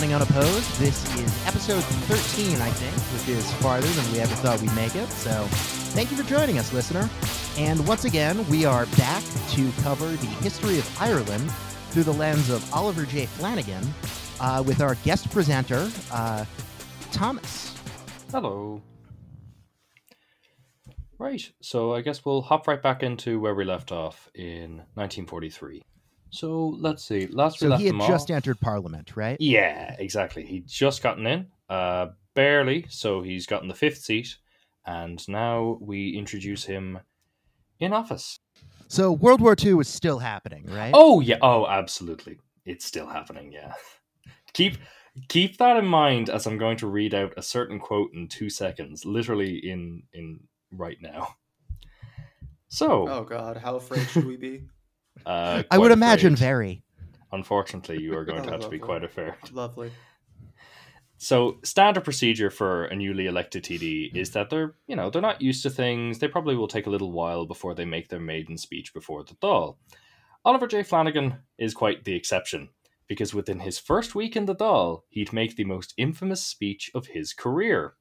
Running Unopposed. This is episode 13, I think, which is farther than we ever thought we'd make it. So thank you for joining us, listener. And once again, we are back to cover the history of Ireland through the lens of Oliver J. Flanagan uh, with our guest presenter, uh, Thomas. Hello. Right, so I guess we'll hop right back into where we left off in 1943. So let's see. Last we So left he had him just off- entered Parliament, right? Yeah, exactly. He'd just gotten in, uh, barely. So he's gotten the fifth seat, and now we introduce him in office. So World War II was still happening, right? Oh yeah. Oh, absolutely. It's still happening. Yeah. keep keep that in mind as I'm going to read out a certain quote in two seconds, literally in in right now. So, Oh God, how afraid should we be? uh, I would quite imagine afraid. very. Unfortunately, you are going to Oh, have to be lovely. quite afraid. Lovely. So, standard procedure for a newly elected TD is that they're, you know, they're not used to things. They probably will take a little while before they make their maiden speech before the Dáil. Oliver J. Flanagan is quite the exception because within his first week in the Dáil, he'd make the most infamous speech of his career.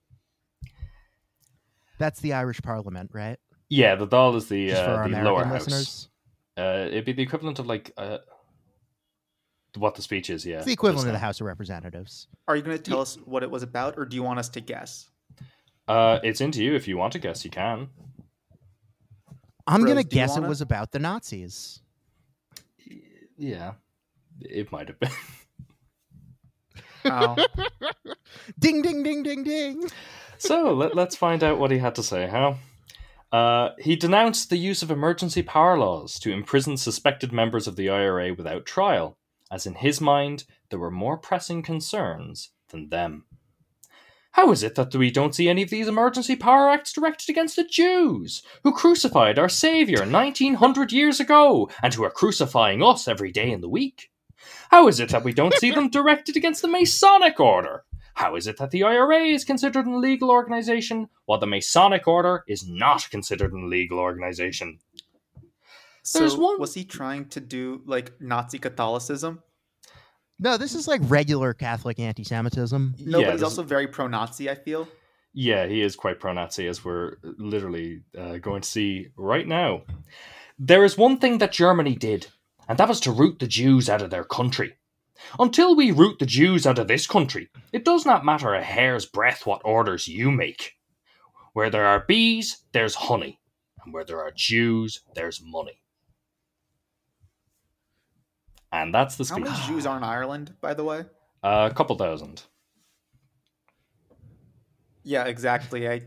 That's the Irish Parliament, right? Yeah, the Dáil is the for uh, our the American lower house. Listeners. Uh, it'd be the equivalent of like uh, what the speech is. Yeah, It's the equivalent of the. House of Representatives. Are you going to tell us what it was about, or do you want us to guess? Uh, it's into you if you want to guess. You can. I'm Rose, gonna guess it wanna? was about the Nazis. Yeah, it might have been. Oh, Ding ding ding ding ding. so let, let's find out what he had to say, huh? Uh, he denounced the use of emergency power laws to imprison suspected members of the IRA without trial, as in his mind, there were more pressing concerns than them. How is it that we don't see any of these emergency power acts directed against the Jews, who crucified our Saviour 1900 years ago, and who are crucifying us every day in the week? How is it that we don't see them directed against the Masonic Order, how is it that the IRA is considered an illegal organization while the Masonic Order is not considered an illegal organization? so There's one- was he trying to do like Nazi Catholicism? No, this is like regular Catholic anti-Semitism. No, yeah, but he's this- also very pro-Nazi. I feel. yeah, he is quite pro-Nazi, as we're literally uh, going to see right now. There is one thing that Germany did, and that was to root the Jews out of their country. Until we root the Jews out of this country, it does not matter a hair's breadth what orders you make. Where there are bees, there's honey, and where there are Jews, there's money. And that's the How many Jews are in Ireland, by the way? Uh, a couple thousand. Yeah, exactly. I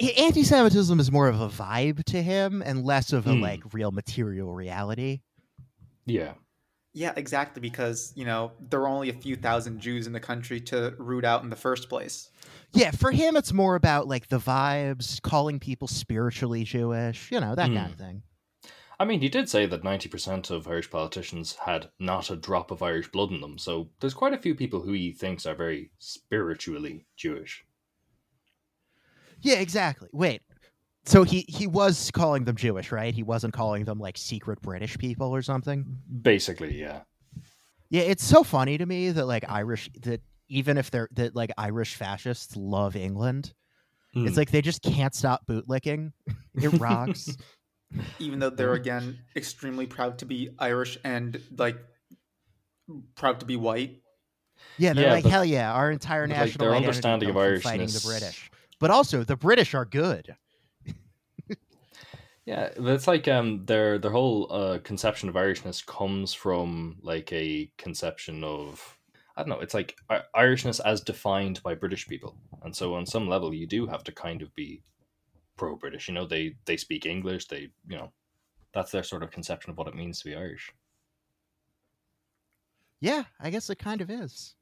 A- Anti-Semitism is more of a vibe to him and less of a Hmm. like real material reality. Yeah. Yeah, exactly because you know there were only a few thousand Jews in the country to root out in the first place. Yeah, for him, it's more about like the vibes, calling people spiritually Jewish, you know, that Hmm. kind of thing. I mean, he did say that 90% of Irish politicians had not a drop of Irish blood in them, so there's quite a few people who he thinks are very spiritually Jewish. Yeah, exactly. Wait, so he he was calling them Jewish, right? He wasn't calling them like secret British people or something. Basically, yeah. Yeah, it's so funny to me that like Irish that even if they're that like Irish fascists love England, Hmm. it's like they just can't stop bootlicking. it rocks. Even though they're again extremely proud to be Irish and like proud to be white. Yeah, they're Yeah, like but- hell yeah, our entire but, like, national their understanding of comes from fighting the British. But also, the British are good. Yeah, it's like um their their whole uh, conception of Irishness comes from like a conception of I don't know, it's like Irishness as defined by British people. And so on some level you do have to kind of be pro British. You know, they they speak English, they you know that's their sort of conception of what it means to be Irish. Yeah, I guess it kind of is.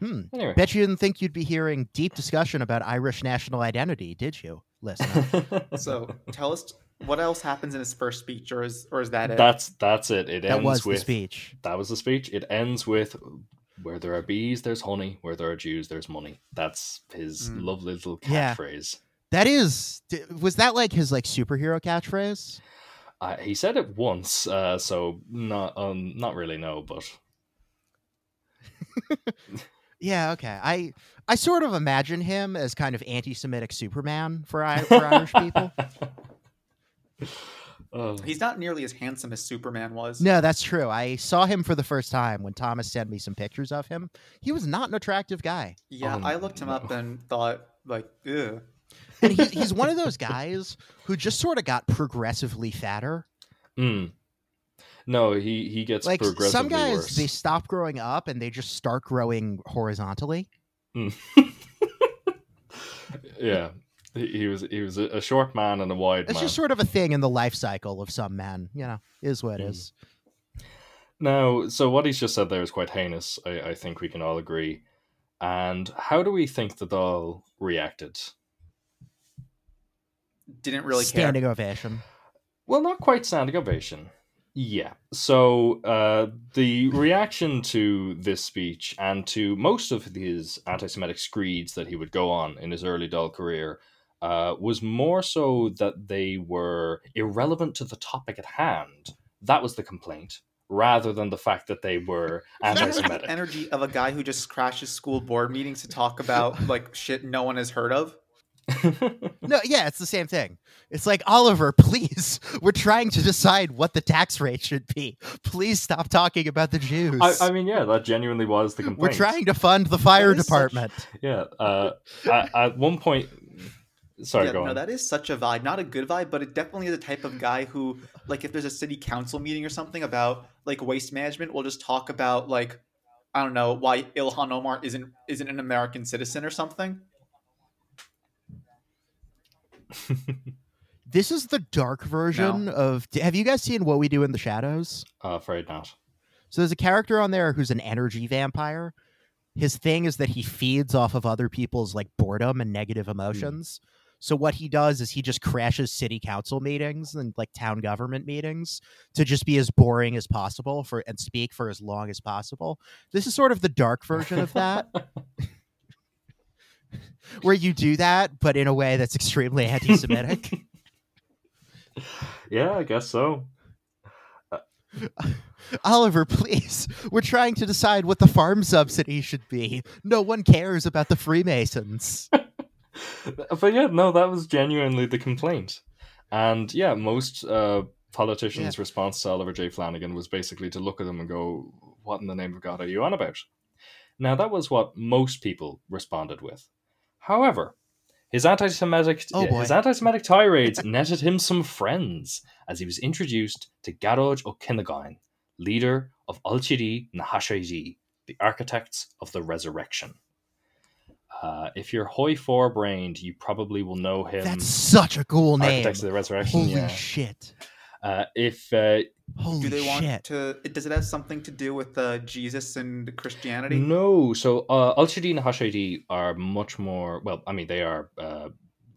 Hmm. Anyway. Bet you didn't think you'd be hearing deep discussion about Irish national identity, did you, listener? So tell us what else happens in his first speech, or is or is that it? that's that's it. It that ends was with the speech. that was the speech. It ends with where there are bees, there's honey. Where there are Jews, there's money. That's his Mm. lovely little Yeah. catchphrase. That is, was that like his like superhero catchphrase? Uh, he said it once, uh, so not um, not really no, but Yeah, okay. I I sort of imagine him as kind of anti-Semitic Superman for, I- for Irish people. Uh, He's not nearly as handsome as Superman was. No, that's true. I saw him for the first time when Thomas sent me some pictures of him. He was not an attractive guy. Yeah, Oh, I looked him up and thought, like, ugh. And he, he's one of those guys who just sort of got progressively fatter. mm. No, he he gets Like progressively some guys, worse. they stop growing up and they just start growing horizontally. yeah, he, he was he was a, a short man and a wide It's man. just sort of a thing in the life cycle of some men. You know, is what it Mm. is. Now, so what he's just said there is quite heinous. I, I think we can all agree. And how do we think the Dáil reacted? Didn't really Standing care. ovation. Well, not quite standing ovation. Yeah. So uh, the reaction to this speech and to most of his anti-Semitic screeds that he would go on in his early Dáil career uh, was more so that they were irrelevant to the topic at hand. That was the complaint, rather than the fact that they were the anti-Semitic. energy of a guy who just crashes school board meetings to talk about like shit no one has heard of. No, yeah, it's the same thing. It's like Oliver, please. We're trying to decide what the tax rate should be. Please stop talking about the Jews. I, I mean, yeah, that genuinely was the complaint. We're trying to fund the fire That is such- department. Yeah. Uh, at, at one point, sorry, yeah, go no, on. that is such a vibe. Not a good vibe, but it definitely is a type of guy who, like, if there's a city council meeting or something about like waste management, we'll just talk about like, I don't know, why Ilhan Omar isn't isn't an American citizen or something. This is the dark version of. Have you guys seen What We Do in the Shadows? uh, afraid not. So there's a character on there who's an energy vampire. His thing is that he feeds off of other people's like boredom and negative emotions. So what he does is he just crashes city council meetings and like town government meetings to just be as boring as possible for and speak for as long as possible. This is sort of the dark version of that. where you do that but in a way that's extremely anti-Semitic. yeah, I guess so. Oliver, please. We're trying to decide what the farm subsidy should be. No one cares about the Freemasons. But yeah, no, that was genuinely the complaint. And yeah, most uh, politicians' response to Oliver J. Flanagan was basically to look at him and go, What in the name of God are you on about? Now, that was what most people responded with. However, his anti-Semitic Oh, his anti-Semitic tirades netted him some friends as he was introduced to Gearóid Ó Cuinneagáin, leader of Ailtirí na hAiséirghe, the architects of the resurrection. Uh, if you're hoi four-brained, you probably will know him. That's such a cool name. Architects of the Resurrection. Holy yeah. shit. Uh, if uh, Holy Do they want shit. to? Does it have something to do with uh, Jesus and Christianity? no, so uh, Ailtirí na hAiséirghe are much more. Well, I mean, they are uh,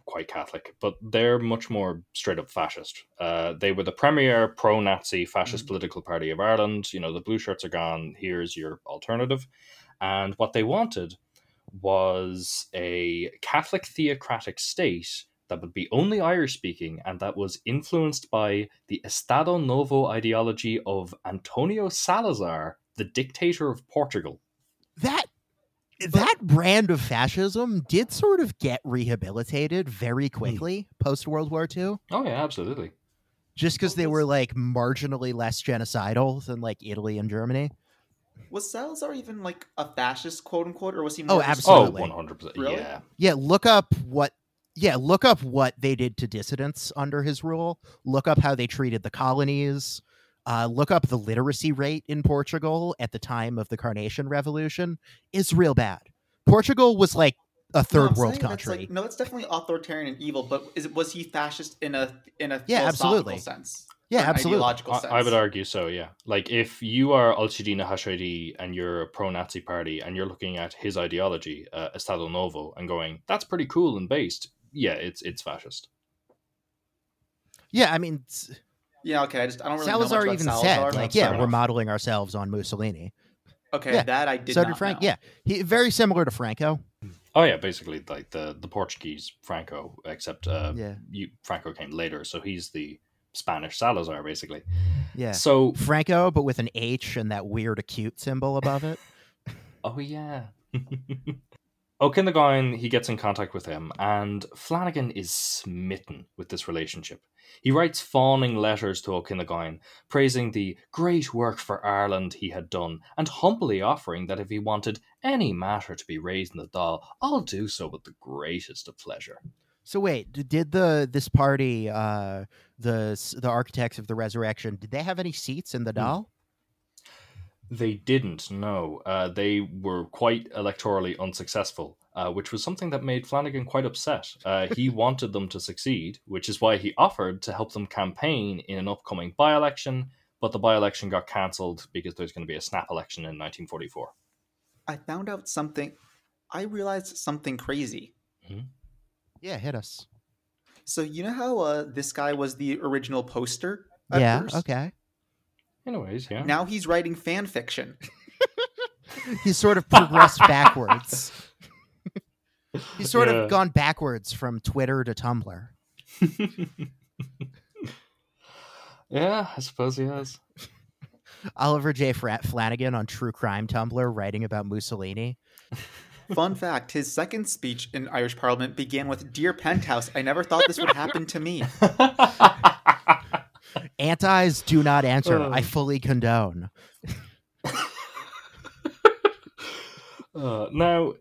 quite Catholic, but they're much more straight up fascist. Uh, they were the premier pro-Nazi fascist Mhm. political party of Ireland. You know, the blue shirts are gone. Here's your alternative, and what they wanted was a Catholic theocratic state that would be only Irish speaking and that was influenced by the Estado Novo ideology of Antonio Salazar, the dictator of Portugal. That that brand of fascism did sort of get rehabilitated Hmm. very quickly post World War II, Oh yeah, absolutely. just because they were like marginally less genocidal than like Italy and Germany. Was Salazar even like a fascist, quote unquote, or was he? Oh, More just- Oh, Absolutely. 100%. Really? Yeah. Yeah, look up what. Yeah, look up what they did to dissidents under his rule. Look up how they treated the colonies. Uh, look up the literacy rate in Portugal at the time of the Carnation Revolution. It's real bad. Portugal was like a third I'm world saying that's, country. Like, no, it's definitely authoritarian and evil. But is it was he fascist in a in a Yeah, absolutely. sense? yeah, absolutely. Ideological sense. I, I would argue so, yeah. Like, if you are Ailtirí na hAiséirghe and you're a pro Nazi party and you're looking at his ideology, uh, Estado Novo, and going, that's pretty cool and based, yeah, it's it's fascist. Yeah, I mean, Yeah, okay. I just I don't really Salazar know much even about said, like, yeah, we're modeling ourselves on Mussolini. Okay, yeah. that I did so not did Frank. know. Yeah, he very similar to Franco. Oh, yeah, basically, like the, the Portuguese Franco, except uh, Yeah, you, Franco came later, so he's the Spanish Salazar, basically. Yeah. So, Franco, but with an H and that weird acute symbol above it. oh yeah. Ó Cuinneagáin, he gets in contact with him, and Flanagan is smitten with this relationship. He writes fawning letters to Ó Cuinneagáin, praising the great work for Ireland he had done, and humbly offering that if he wanted any matter to be raised in the Dáil, I'll do so with the greatest of pleasure. So wait, did the this party, uh, the the architects of the resurrection, did they have any seats in the Hmm. Dáil? They didn't, no. Uh, they were quite electorally unsuccessful, uh, which was something that made Flanagan quite upset. Uh, he wanted them to succeed, which is why he offered to help them campaign in an upcoming by election, but the by election got cancelled because there's going to be a snap election in 1944. I found out something. I realized something crazy. Yeah, hit us. So you know how uh, this guy was the original poster? at yeah. first? Okay. Anyways, yeah. Now he's writing fan fiction. He's sort of progressed backwards. He's sort Yeah. of gone backwards from Twitter to Tumblr. yeah, I suppose he has. Oliver J. Flanagan on True Crime Tumblr writing about Mussolini. Fun fact: His second speech in Irish Parliament began with "Dear Penthouse, I never thought this would happen to me." Antis do not enter. I Oh. fully condone. Uh, now,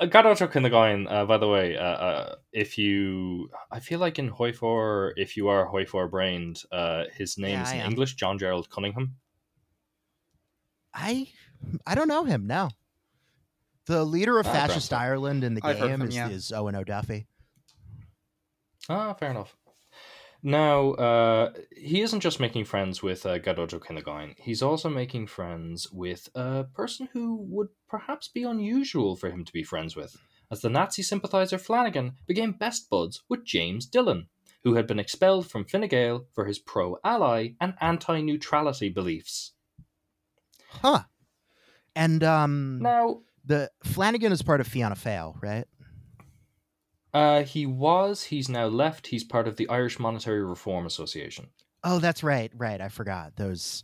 uh, Gearóid Ó Cuinneagáin, uh, by the way, uh, uh, if you, I feel like in Hoyfor, if you are Hoyfor brained, uh, his name Yeah, is I in am. English John Gerald Cunningham. I I don't know him. No. The leader of Ah, fascist Ireland in the game him, is, yeah. is Eoin O'Duffy. Ah, fair enough. Now, uh, he isn't just making friends with uh, Gearóid Ó Cuinneagáin, he's also making friends with a person who would perhaps be unusual for him to be friends with, as the Nazi sympathizer Flanagan became best buds with James Dillon, who had been expelled from Fine Gael for his pro ally and anti neutrality beliefs. Huh. And um Now, the Flanagan is part of Fianna Fáil, right? Uh, he was, he's now left, he's part of the Irish Monetary Reform Association. Oh, that's right. Right. I forgot. Those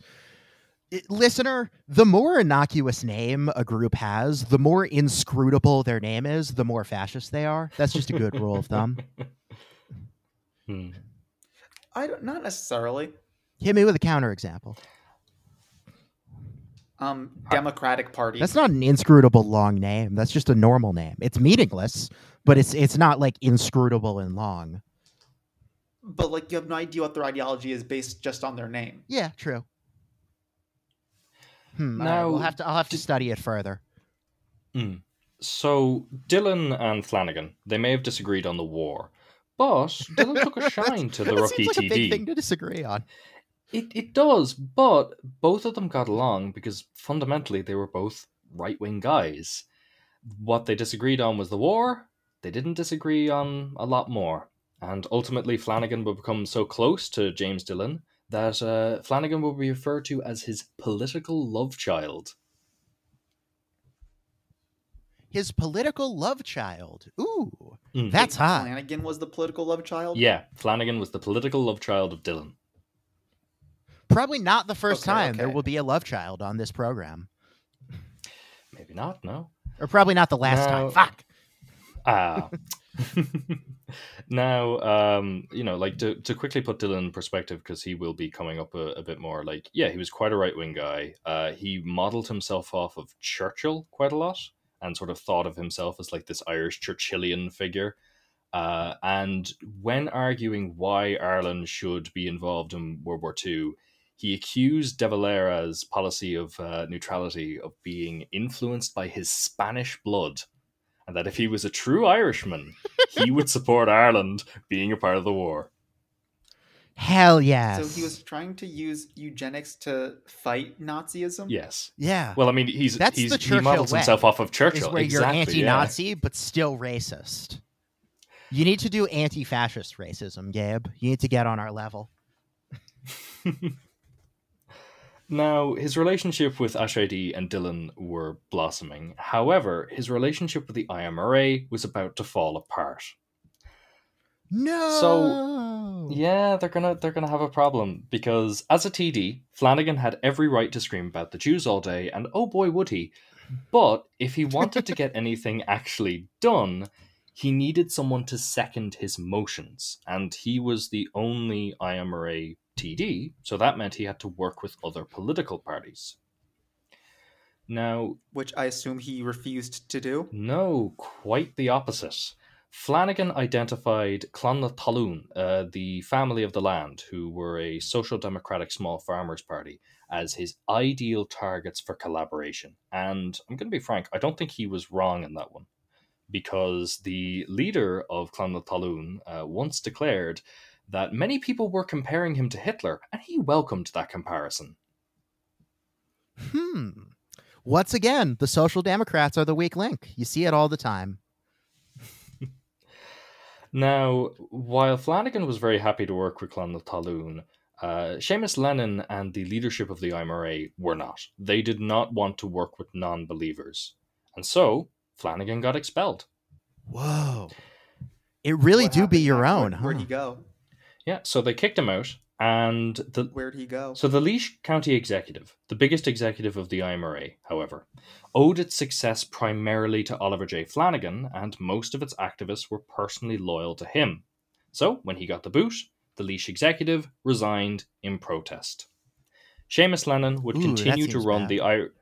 It- listener, the more innocuous name a group has, the more inscrutable their name is, the more fascist they are. That's just a good rule of thumb. Hmm. I don't, not necessarily. Hit me with a counterexample. Um, Democratic Party. That's not an inscrutable long name. That's just a normal name. It's meaningless, but it's it's not like inscrutable and long. but like you have no idea what their ideology is based just on their name. Yeah, true. Hmm, all right, Now, we'll have to. I'll have to study it further. So Dillon and Flanagan, they may have disagreed on the war, but Dillon took a shine to the that rookie seems like a big thing to disagree on. It it does, but both of them got along because fundamentally they were both right wing guys. What they disagreed on was the war. They didn't disagree on a lot more, and ultimately Flanagan would become so close to James Dillon that uh, Flanagan would be referred to as his political love child. His political love child. Ooh, Mhm. that's hot. Flanagan was the political love child. Yeah, Flanagan was the political love child of Dillon. Probably not the first Okay, time there will be a love child on this program, Maybe not, no. or probably not the last time. Fuck. Ah. now, um, you know, like to, to quickly put Dillon in perspective, because he will be coming up a, a bit more. Like, yeah, he was quite a right wing guy. Uh, he modeled himself off of Churchill quite a lot, and sort of thought of himself as like this Irish Churchillian figure. Uh, and when arguing why Ireland should be involved in World War II, he accused De Valera's policy of uh, neutrality of being influenced by his Spanish blood and that if he was a true Irishman, he would support Ireland being a part of the war. Hell yes. So he was trying to use eugenics to fight Nazism. Yes. Yeah. Well, I mean, he's That's he's the he models way, himself off of is Churchill. where exactly, you're anti-Nazi but still racist. You need to do anti-fascist racism, Gabe. You need to get on our level. Now, his relationship with Aiséirghe and Dillon were blossoming. However, his relationship with the IMRA was about to fall apart. No. So yeah, they're gonna they're gonna have a problem because as a TD, Flanagan had every right to scream about the Jews all day, and oh boy would he. But if he wanted to get anything actually done, he needed someone to second his motions, and he was the only IMRA TD, so that meant he had to work with other political parties. Now, which I assume he refused to do. no, quite the opposite. Flanagan identified Clann na Talmhan, uh, the family of the land, who were a social democratic small farmers party, as his ideal targets for collaboration. And I'm going to be frank, I don't think he was wrong in that one. Because the leader of Clann na Talmhan uh, once declared that many people were comparing him to Hitler, and he welcomed that comparison. Hmm. Once again, the Social Democrats are the weak link. You see it all the time. Now, while Flanagan was very happy to work with Clann na Talmhan, uh, Seamus Lennon and the leadership of the IMRA were not. They did not want to work with non believers. And so, Flanagan got expelled. Whoa. It really What do be your own, Where, Where'd huh? he go? Yeah, so they kicked him out, and the Where'd he go? So the Laois County Executive, the biggest executive of the IMRA, however, owed its success primarily to Oliver J. Flanagan, and most of its activists were personally loyal to him. So when he got the boot, the Laois executive resigned in protest. Seamus Lennon would Ooh, continue to run bad. the Ir-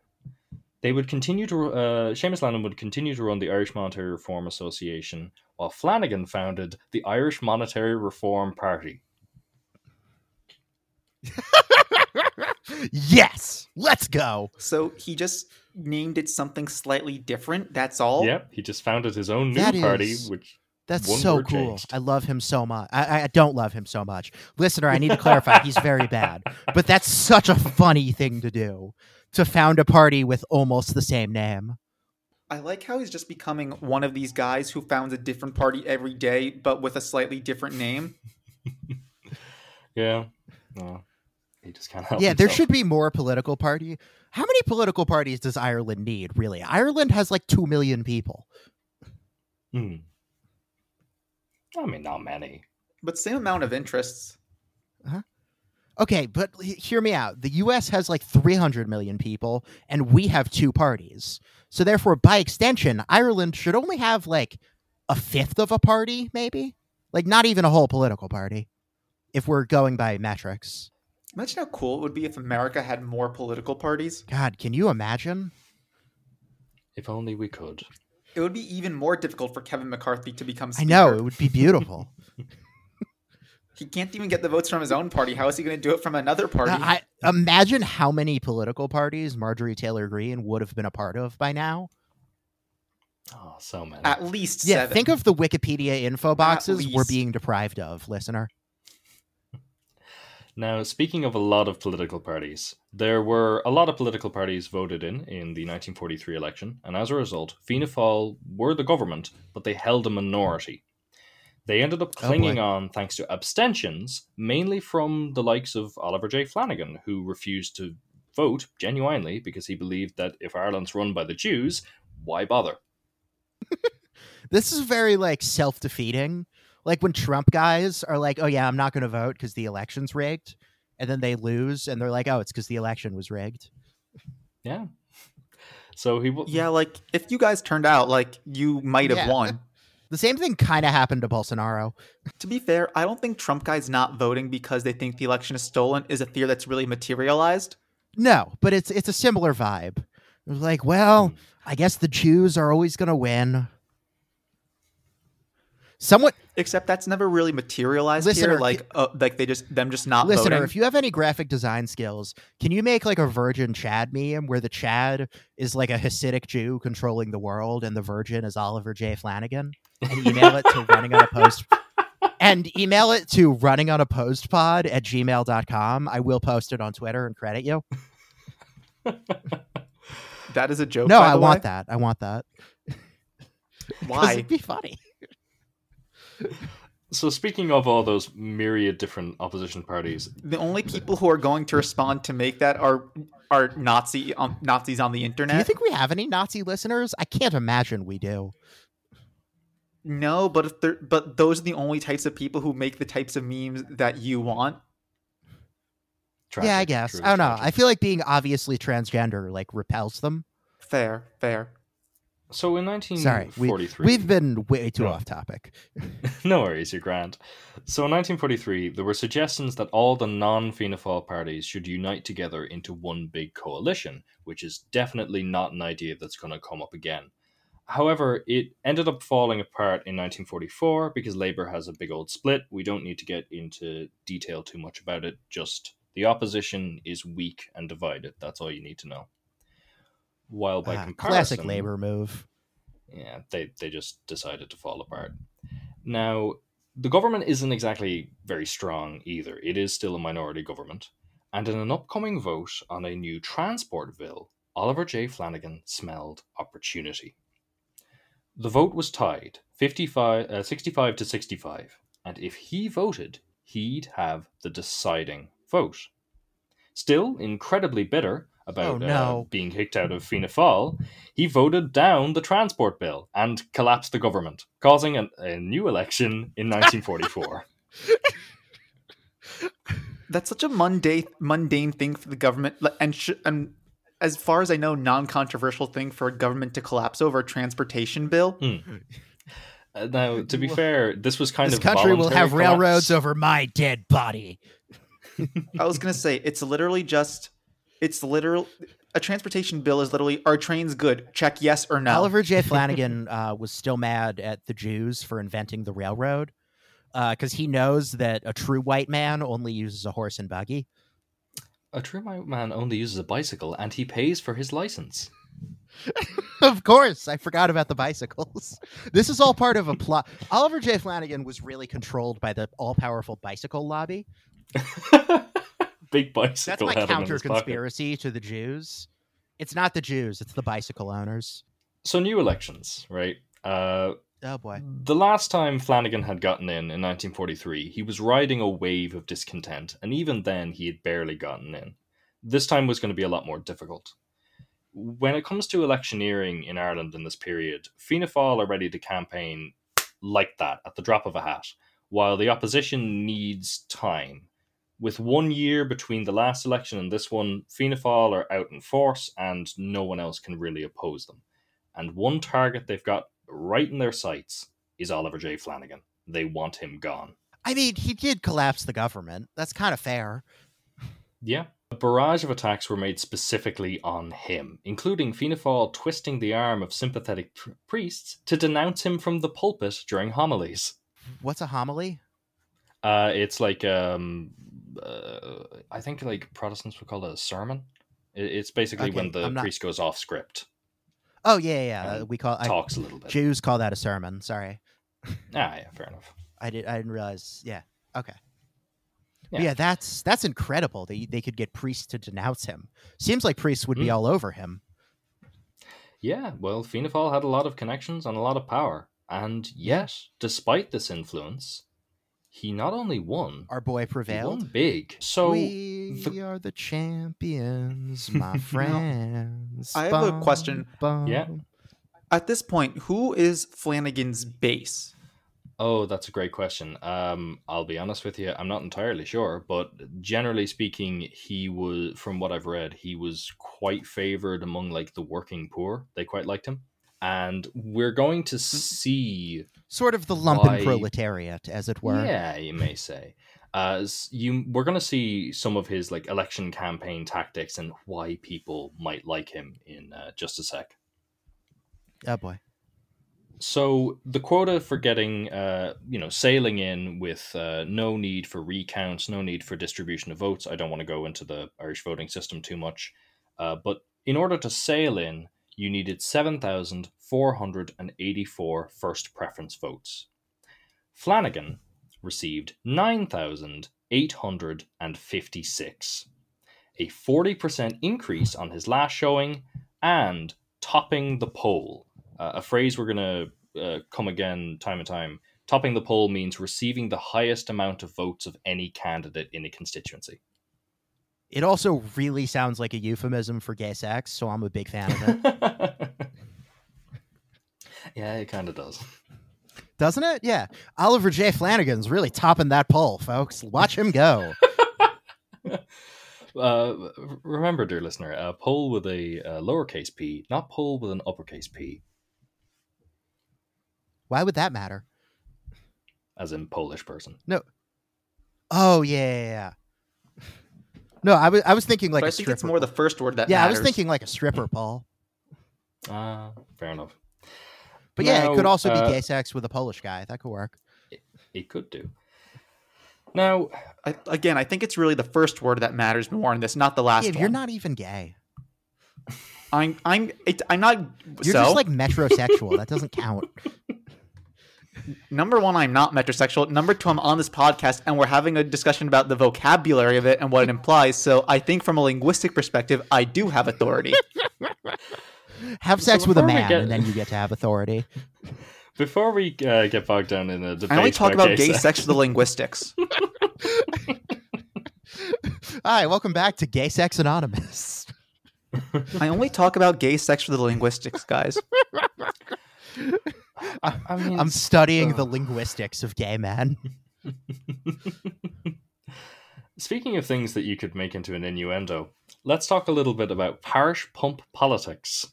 they would continue to uh, Seamus Lennon would continue to run the Irish Monetary Reform Association, while Flanagan founded the Irish Monetary Reform Party. yes. Let's go. So he just named it something slightly different. That's all. Yep, he just founded his own new That party, is- which That's One so cool. changed. I love him so much. I, I don't love him so much. Listener, I need to clarify. He's very bad. But that's such a funny thing to do to found a party with almost the same name. I like how he's just becoming one of these guys who founds a different party every day, but with a slightly different name. yeah, no, he just can't help. yeah, there should be more political party. How many political parties does Ireland need, really? Ireland has like 2 million people. Hmm. I mean, not many. But same amount of interests. Okay, but hear me out. The US has like 300 million people, and we have two parties. So, therefore, by extension, Ireland should only have like a fifth of a party, maybe? Like, not even a whole political party, if we're going by metrics. Imagine how cool it would be if America had more political parties. God, can you imagine? If only we could. It would be even more difficult for Kevin McCarthy to become I know, it would be beautiful. He can't even get the votes from his own party. How is he going to do it from another party? Now, I imagine how many political parties Marjorie Taylor Greene would have been a part of by now. Oh, so many. At least Yeah, seven. think of the Wikipedia info boxes we're being deprived of, listener. Now, speaking of a lot of political parties, there were a lot of political parties voted in in the 1943 election, and as a result, Fianna Fáil were the government, but they held a minority. They ended up Oh, clinging on thanks to abstentions, mainly from the likes of Oliver J. Flanagan, who refused to vote genuinely because he believed that if Ireland's run by the Jews, why bother? This is very like self-defeating. Like when Trump guys are like, "Oh yeah, I'm not going to vote because the election's rigged," and then they lose, and they're like, "Oh, it's because the election was rigged." Yeah. So he w- yeah, like if you guys turned out like you might have Yeah. won. The same thing kind of happened to Bolsonaro. To be fair, I don't think Trump guys not voting because they think the election is stolen is a fear that's really materialized. No, but it's it's a similar vibe. It was like, well, I guess the Jews are always going to win. Somewhat, Except that's never really materialized Listener, here. Like, uh, like they just them just not listener, voting. if you have any graphic design skills, can you make like a Virgin Chad meme where the Chad is like a Hasidic Jew controlling the world and the Virgin is Oliver J. Flanagan? And email it to Running Unopposed. And email it to Running Unopposed pod at gmail.com. I will post it on Twitter and credit you. that is a joke. no, by I the want way. that. I want that. Why? It'd be funny. So speaking of all those myriad different opposition parties, The only people who are going to respond to make that are are Nazi um, Nazis on the internet. Do you think we have any Nazi listeners? I can't imagine we do. No, but if they're but those are the only types of people who make the types of memes that you want. Tragic, yeah, I guess. truly I don't know. tragic. I feel like being obviously transgender like repels them. Fair, fair. So in Sorry, we, 1943, we've been way too No. off topic. no worries, you're grand. So in 1943, there were suggestions that all the non-Fianna parties should unite together into one big coalition, which is definitely not an idea that's going to come up again. However, it ended up falling apart in 1944 because Labour has a big old split. We don't need to get into detail too much about it. Just the opposition is weak and divided. That's all you need to know. While by Ah, comparison, classic labor move. yeah, they they just decided to fall apart. Now, the government isn't exactly very strong either. It is still a minority government, and in an upcoming vote on a new transport bill, Oliver J. Flanagan smelled opportunity. The vote was tied, 55, uh, 65 to 65, and if he voted, he'd have the deciding vote. Still incredibly bitter about Oh, no. uh, being kicked out of Fianna Fáil, he voted down the transport bill and collapsed the government, causing an, a new election in 1944. That's such a mundane mundane thing for the government, and sh- and as far as I know, non-controversial thing for a government to collapse over a transportation bill. Uh, now, to be fair, this was kind this of country will voluntary have railroads over my dead body. I was gonna say it's literally just it's literal a transportation bill is literally are trains good? Check yes or no. Oliver J. Flanagan uh, was still mad at the Jews for inventing the railroad because he knows that a true white man only uses a horse and buggy. A true man only uses a bicycle, and he pays for his license. of course, I forgot about the bicycles. This is all part of a plot. Oliver J. Flanagan was really controlled by the all-powerful bicycle lobby. Big bicycle. That's my counter conspiracy to the Jews. It's not the Jews; it's the bicycle owners. So new elections, right? Uh, Oh boy. The last time Flanagan had gotten in in 1943, he was riding a wave of discontent, and even then he had barely gotten in. This time was going to be a lot more difficult. When it comes to electioneering in Ireland in this period, Fianna Fáil are ready to campaign like that at the drop of a hat, while the opposition needs time. With one year between the last election and this one, Fianna Fáil are out in force, and no one else can really oppose them. And one target they've got right in their sights is Oliver J. Flanagan. They want him gone. I mean, he did collapse the government. That's kind of fair. Yeah. A barrage of attacks were made specifically on him, including Fianna Fáil twisting the arm of sympathetic pr- priests to denounce him from the pulpit during homilies. What's a homily? Uh, it's like, um, uh, I think like Protestants would call it a sermon. It's basically Okay, when the not- priest goes off script, Oh yeah, yeah. yeah. We call I, talks a little bit. Jews call that a sermon. Sorry, ah, yeah, fair enough. I did. I didn't realize. Yeah. Okay. Yeah. Yeah, that's that's incredible. They they could get priests to denounce him. Seems like priests would be Mm. all over him. Yeah, well, Fianna Fáil had a lot of connections and a lot of power, and yet, despite this influence, he not only won, Our boy he prevailed. won big. So we the- are the champions, my friends. I have a question. bum. Yeah. At this point, who is Flanagan's base? Oh, that's a great question. Um, I'll be honest with you, I'm not entirely sure, but generally speaking, he was, from what I've read, he was quite favored among like the working poor. They quite liked him, and we're going to see, Sort of the lumpen Why- proletariat, as it were. yeah, you may say, as you, we're going to see some of his like election campaign tactics and why people might like him in uh, just a sec. Oh boy. So the quota for getting, uh, you know, sailing in with uh, no need for recounts, no need for distribution of votes. I don't want to go into the Irish voting system too much, uh, but in order to sail in, you needed seven thousand four hundred and eighty-four first preference votes. Flanagan received nine thousand eight hundred and fifty-six, a forty percent increase on his last showing, and topping the poll uh, a phrase we're going to uh, come again time and time. Topping the poll means receiving the highest amount of votes of any candidate in a constituency. It also really sounds like a euphemism for gay sex, so I'm a big fan of it. yeah, it kind of does. Doesn't it? Yeah. Oliver J. Flanagan's really topping that poll, folks. Watch him go. Uh, remember, dear listener, a poll with a uh, lowercase p, not poll with an uppercase p, Why would that matter? as in Polish person. No. Oh yeah, yeah, yeah. No, I was I was thinking like but a I think stripper. it's more the first word that yeah, I was thinking like a stripper, Paul. Ah, fair enough. But yeah, it could Now, also be uh, gay sex with a Polish guy. That could work. It could do. Now, I, again, I think it's really the first word that matters more in this, not the last Yeah, one. you're not even gay. I'm. I'm. It, I'm not. You're so just like metrosexual. that doesn't count. number one, I'm not metrosexual. Number two, I'm on this podcast and we're having a discussion about the vocabulary of it and what it implies. So I think from a linguistic perspective, I do have authority. Have So sex with a man, get- and then you get to have authority. before we uh, get bogged down in the debate, I only talk about gay sex- sex with the linguistics. Hi, welcome back to Gay Sex Anonymous. I only talk about gay sex for the linguistics, guys. I, I mean, I'm studying the uh, linguistics of gay men. Speaking of things that you could make into an innuendo, let's talk a little bit about parish pump politics.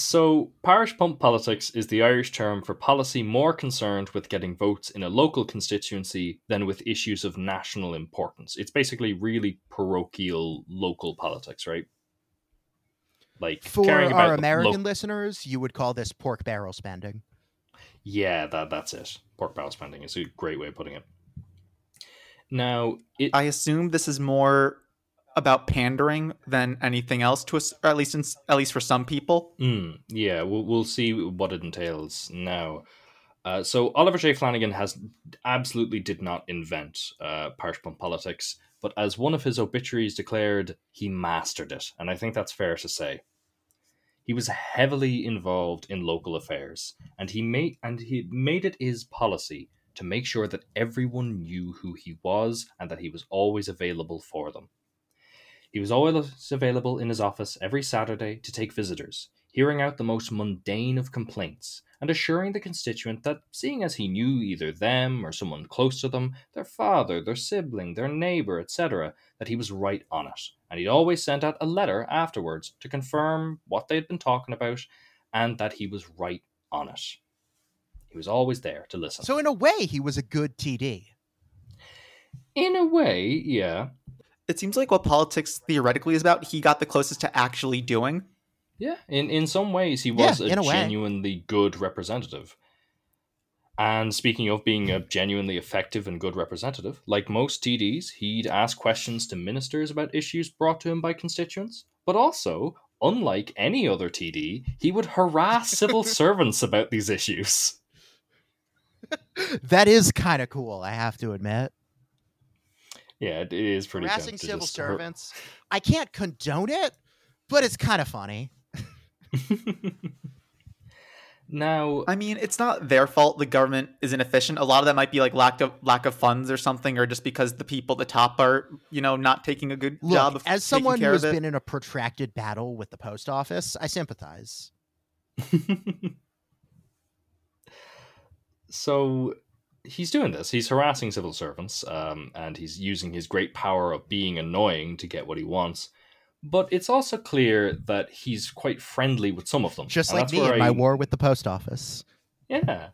So, parish pump politics is the Irish term for policy more concerned with getting votes in a local constituency than with issues of national importance. It's basically really parochial local politics, right? Like For caring our the American lo- listeners, you would call this pork barrel spending. Yeah, that that's it. Pork barrel spending is a great way of putting it. Now, it I assume this is more about pandering than anything else to us, or at least in, at least for some people. Mm, yeah, we'll, we'll see what it entails now. Uh, so Oliver J. Flanagan has absolutely did not invent uh, parish pump politics, but as one of his obituaries declared, he mastered it, and I think that's fair to say. He was heavily involved in local affairs, and he made and he made it his policy to make sure that everyone knew who he was and that he was always available for them. He was always available in his office every Saturday to take visitors, hearing out the most mundane of complaints, and assuring the constituent that, seeing as he knew either them or someone close to them, their father, their sibling, their neighbour, etc., that he was right on it. And he'd always sent out a letter afterwards to confirm what they'd been talking about and that he was right on it. He was always there to listen. So in a way, he was a good TD. in a way, yeah. It seems like what politics theoretically is about, he got the closest to actually doing. Yeah, in, in some ways, he was in a a genuinely good representative. And speaking of being a genuinely effective and good representative, like most TDs, he'd ask questions to ministers about issues brought to him by constituents. But also, unlike any other TD, he would harass civil servants about these issues. That is kind of cool, I have to admit. Yeah, it is pretty Harassing civil servants. I can't condone it, but it's kind of funny. Now, I mean, it's not their fault the government is inefficient. A lot of that might be like lack of lack of funds or something, or just because the people at the top are, you know, not taking a good Look, job of as taking someone who's been in a protracted battle with the post office, I sympathize. so he's doing this. He's harassing civil servants, um, and he's using his great power of being annoying to get what he wants. But it's also clear that he's quite friendly with some of them. Just and like me in my I- war with the post office. Yeah.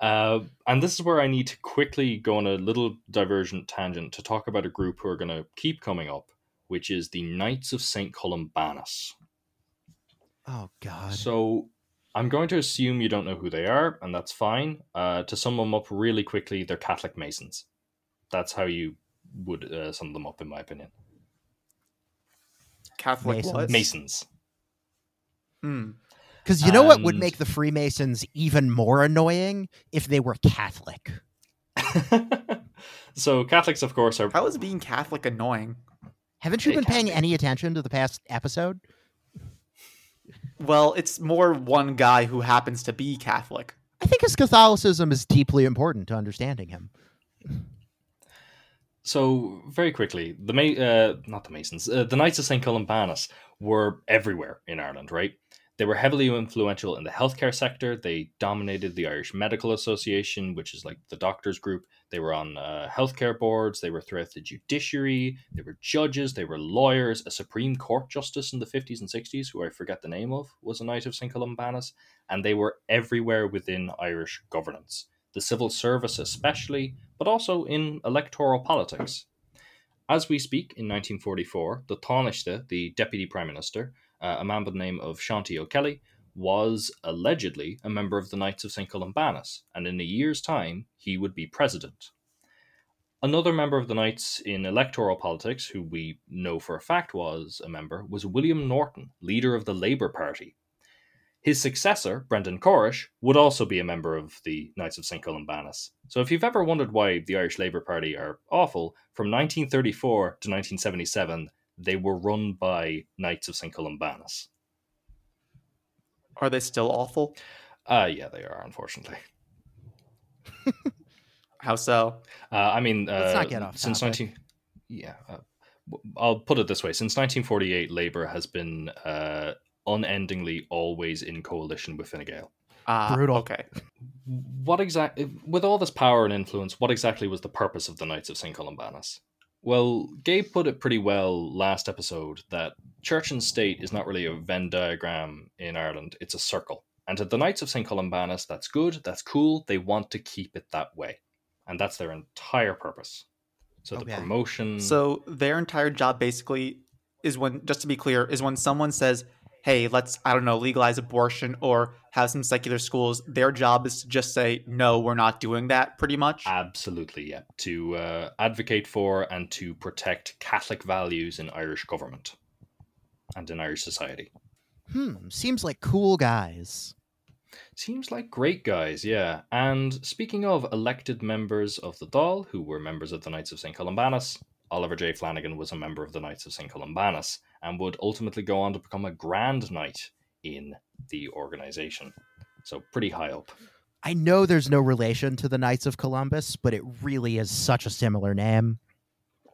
Uh, and this is where I need to quickly go on a little divergent tangent to talk about a group who are going to keep coming up, which is the Knights of St. Columbanus. Oh God. So I'm going to assume you don't know who they are, and that's fine. Uh, to sum them up really quickly, they're Catholic Masons. That's how you would uh, sum them up, in my opinion. Catholic Masons. what? Masons. Hmm. Because you know what would make the Freemasons even more annoying if they were Catholic. so Catholics, of course, are How is being Catholic annoying? Haven't you been can paying any attention to the past episode? Well, it's more one guy who happens to be Catholic. I think his Catholicism is deeply important to understanding him. So very quickly, the Ma- uh, not the Masons, uh, the Knights of St Columbanus were everywhere in Ireland, right? They were heavily influential in the healthcare sector. They dominated the Irish Medical Association, which is like the doctors' group. They were on uh, healthcare boards. They were throughout the judiciary. They were judges. They were lawyers. A Supreme Court justice in the 50s and 60s, who I forget the name of, was a Knight of St. Columbanus. And they were everywhere within Irish governance, the civil service especially, but also in electoral politics. As we speak, in 1944, the Taoiseach, the Deputy Prime Minister, uh, a man by the name of Seán T. O'Kelly, was allegedly a member of the Knights of St. Columbanus, and in a year's time he would be president. Another member of the Knights in electoral politics, who we know for a fact was a member, was William Norton, leader of the Labour Party. His successor, Brendan Corish, would also be a member of the Knights of St. Columbanus. So if you've ever wondered why the Irish Labour Party are awful, from 1934 to 1977, they were run by Knights of St. Columbanus. Are they still awful? Uh, yeah, they are, unfortunately. How so? Uh, I mean, uh, Let's not get off since topic. 19. Yeah. Uh, w- I'll put it this way since 1948, Labour has been uh, unendingly always in coalition with Fine Gael. Ah, Brutal. Okay. What exactly, with all this power and influence, what exactly was the purpose of the Knights of St. Columbanus? Well, Gabe put it pretty well last episode that church and state is not really a Venn diagram in Ireland, it's a circle. And to the Knights of St. Columbanus, that's good, that's cool, they want to keep it that way. And that's their entire purpose. So the Okay. promotion. So their entire job basically is when, just to be clear, is when someone says, "Hey, let's I don't know legalize abortion or have some secular schools." Their job is to just say, "No, we're not doing that." Pretty much. Absolutely, yeah. To uh, advocate for and to protect Catholic values in Irish government and in Irish society. Hmm, seems like cool guys. Seems like great guys, yeah. And speaking of elected members of the Dáil, who were members of the Knights of St. Columbanus, Oliver J. Flanagan was a member of the Knights of St. Columbanus and would ultimately go on to become a Grand Knight in the organization. So pretty high up. I know there's no relation to the Knights of Columbus, but it really is such a similar name.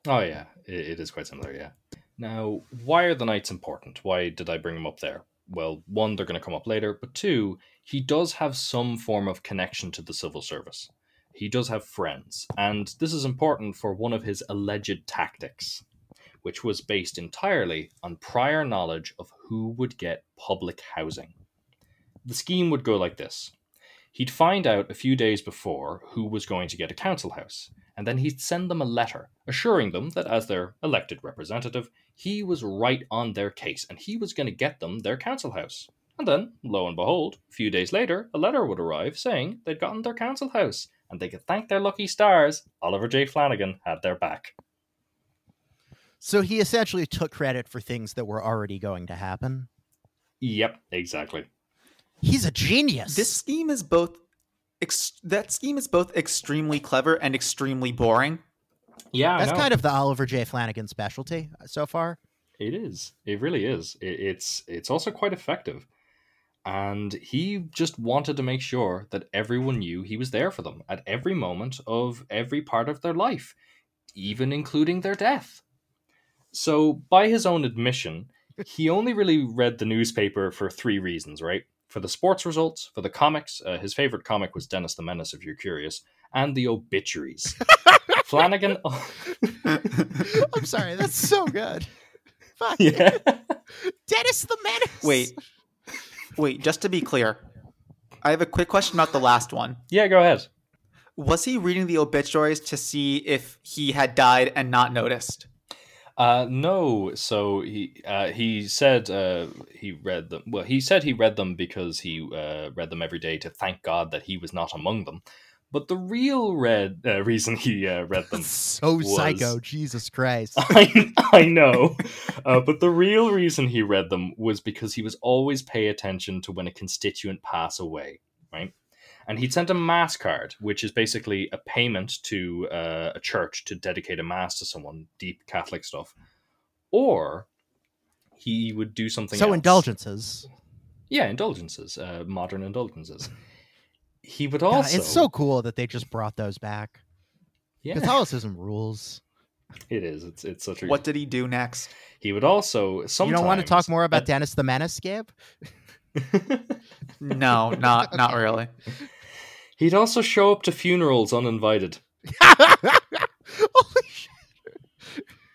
Oh yeah, it, it is quite similar. Yeah. Now, why are the knights important? Why did I bring them up there? Well, one, they're going to come up later, but two, he does have some form of connection to the civil service. He does have friends, and this is important for one of his alleged tactics, which was based entirely on prior knowledge of who would get public housing. The scheme would go like this he'd find out a few days before who was going to get a council house, and then he'd send them a letter assuring them that as their elected representative, he was right on their case and he was going to get them their council house. And then, lo and behold, a few days later, a letter would arrive saying they'd gotten their council house and they could thank their lucky stars Oliver J. Flanagan had their back. So he essentially took credit for things that were already going to happen. Yep, exactly. He's a genius. This scheme is both. Ex- that scheme is both extremely clever and extremely boring. Yeah, That's kind of the Oliver J. Flanagan specialty uh, so far. It is. It really is. It, it's it's also quite effective. And he just wanted to make sure that everyone knew he was there for them at every moment of every part of their life, even including their death. So, by his own admission, he only really read the newspaper for three reasons, right? For the sports results, for the comics, uh, his favorite comic was Dennis the Menace, if you're curious, and the obituaries. Flanagan. I'm sorry, that's so good. Fuck. yeah. Dennis the Menace. Wait, wait. Just to be clear, I have a quick question about the last one. Yeah, go ahead. Was he reading the obituaries to see if he had died and not noticed? Uh, no. So he uh, he said uh, he read them. Well, he said he read them because he uh, read them every day to thank God that he was not among them. But the real read uh, reason he uh, read them, so was- psycho. Jesus Christ. I I know, uh, but the real reason he read them was because he was always pay attention to when a constituent pass away, right? And he'd sent a mass card, which is basically a payment to uh, a church to dedicate a mass to someone, deep Catholic stuff, or he would do something. so else. indulgences. yeah, indulgences, uh, modern indulgences. He would God, also. it's so cool that they just brought those back. yeah, Catholicism rules. it is. It's it's such a. What did he do next? he would also. Sometimes, You don't want to talk more about uh, Dennis the Menace, Gabe? No, not not really. He'd also show up to funerals uninvited. Holy shit.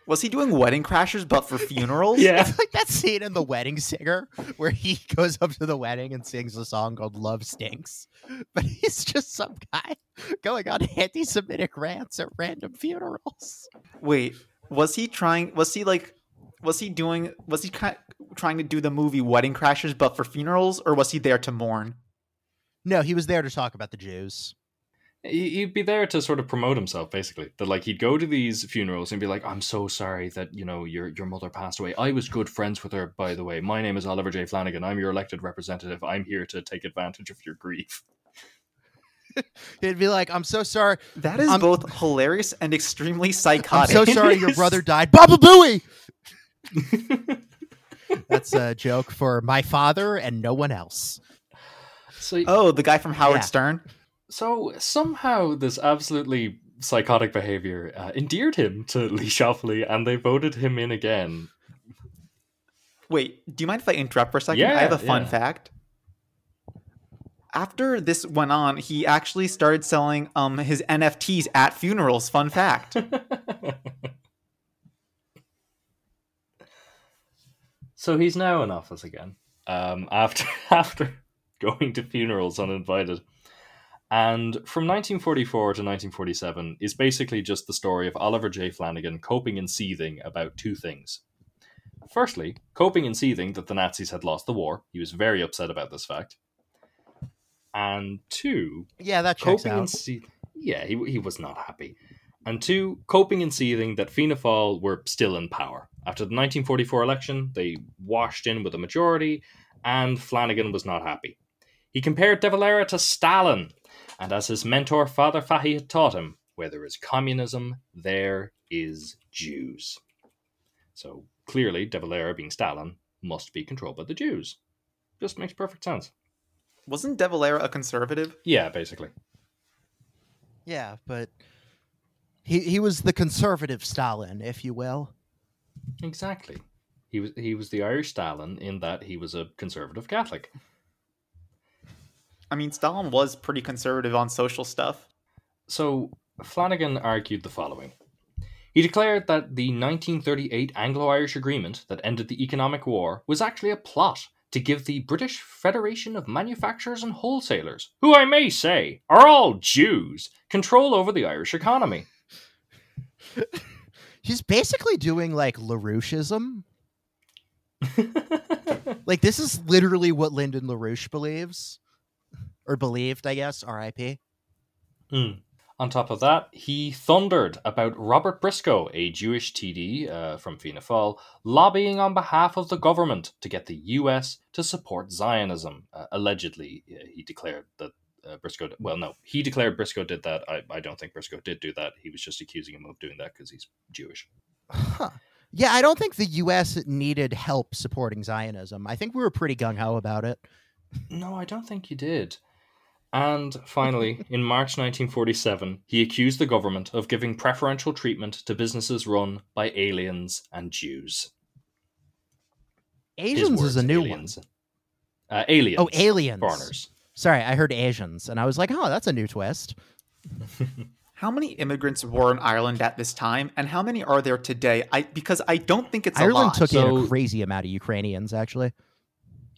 Was he doing wedding crashers but for funerals? Yeah. It's like that scene in The Wedding Singer where he goes up to the wedding and sings a song called Love Stinks. But he's just some guy going on anti Semitic rants at random funerals. Wait, was he trying? Was he like? Was he doing? Was he kind trying to do the movie Wedding Crashers but for funerals, or was he there to mourn? No, he was there to talk about the Jews. He- He'd be there to sort of promote himself, basically. That like he'd go to these funerals and be like, "I'm so sorry that you know your your mother passed away. I was good friends with her, by the way. My name is Oliver J. Flanagan. I'm your elected representative. I'm here to take advantage of your grief." He'd be like, I'm so sorry. That is I'm- both hilarious and extremely psychotic. I'm so sorry your brother died. Baba Booey! That's a joke for my father and no one else. Oh, the guy from Howard Yeah. Stern. So somehow this absolutely psychotic behavior uh, endeared him to Laois-Offaly, and they voted him in again. Wait, do you mind if I interrupt for a second? Yeah, I have a fun yeah. fact. After this went on, he actually started selling um his NFTs at funerals. Fun fact. so he's now in office again. Um, after after going to funerals uninvited, and from 1944 to 1947 is basically just the story of Oliver J. Flanagan coping and seething about two things. Firstly, coping and seething that the Nazis had lost the war. He was very upset about this fact. And two, Yeah, that checks coping out. and seething. Yeah, he, he was not happy. And two, coping and seething that Fianna Fáil were still in power. After the 1944 election, they washed in with a majority, and Flanagan was not happy. He compared De Valera to Stalin, and as his mentor Father Fahey had taught him, where there is communism, there is Jews. So clearly, De Valera, being Stalin, must be controlled by the Jews. Just makes perfect sense. Wasn't De Valera a conservative? Yeah, basically. Yeah, but he he was the conservative Stalin, if you will. Exactly. He was he was the Irish Stalin in that he was a conservative Catholic. I mean, Stalin was pretty conservative on social stuff. So Flanagan argued the following. He declared that the 1938 Anglo-Irish Agreement that ended the economic war was actually a plot to give the British Federation of Manufacturers and Wholesalers, who I may say are all Jews, control over the Irish economy. He's basically doing like LaRoucheism. Like this is literally what Lyndon LaRouche believes. Or believed, I guess, R.I.P. Hmm. On top of that, he thundered about Robert Briscoe, a Jewish TD uh, from Fianna Fáil, lobbying on behalf of the government to get the US to support Zionism. Uh, allegedly, uh, he declared that uh, Briscoe. Well, no, he declared Briscoe did that. I, I don't think Briscoe did do that. He was just accusing him of doing that because he's Jewish. Huh. Yeah, I don't think the U.S. needed help supporting Zionism. I think we were pretty gung ho about it. No, I don't think he did. And finally, in March 1947, he accused the government of giving preferential treatment to businesses run by aliens and Jews. His Asians is words, a new aliens. Uh, aliens. Oh, aliens. Foreigners. Sorry, I heard Asians, and I was like, oh, that's a new twist. How many immigrants were in Ireland at this time, and how many are there today? I because I don't think it's a Ireland lot. took in a crazy amount of Ukrainians, actually.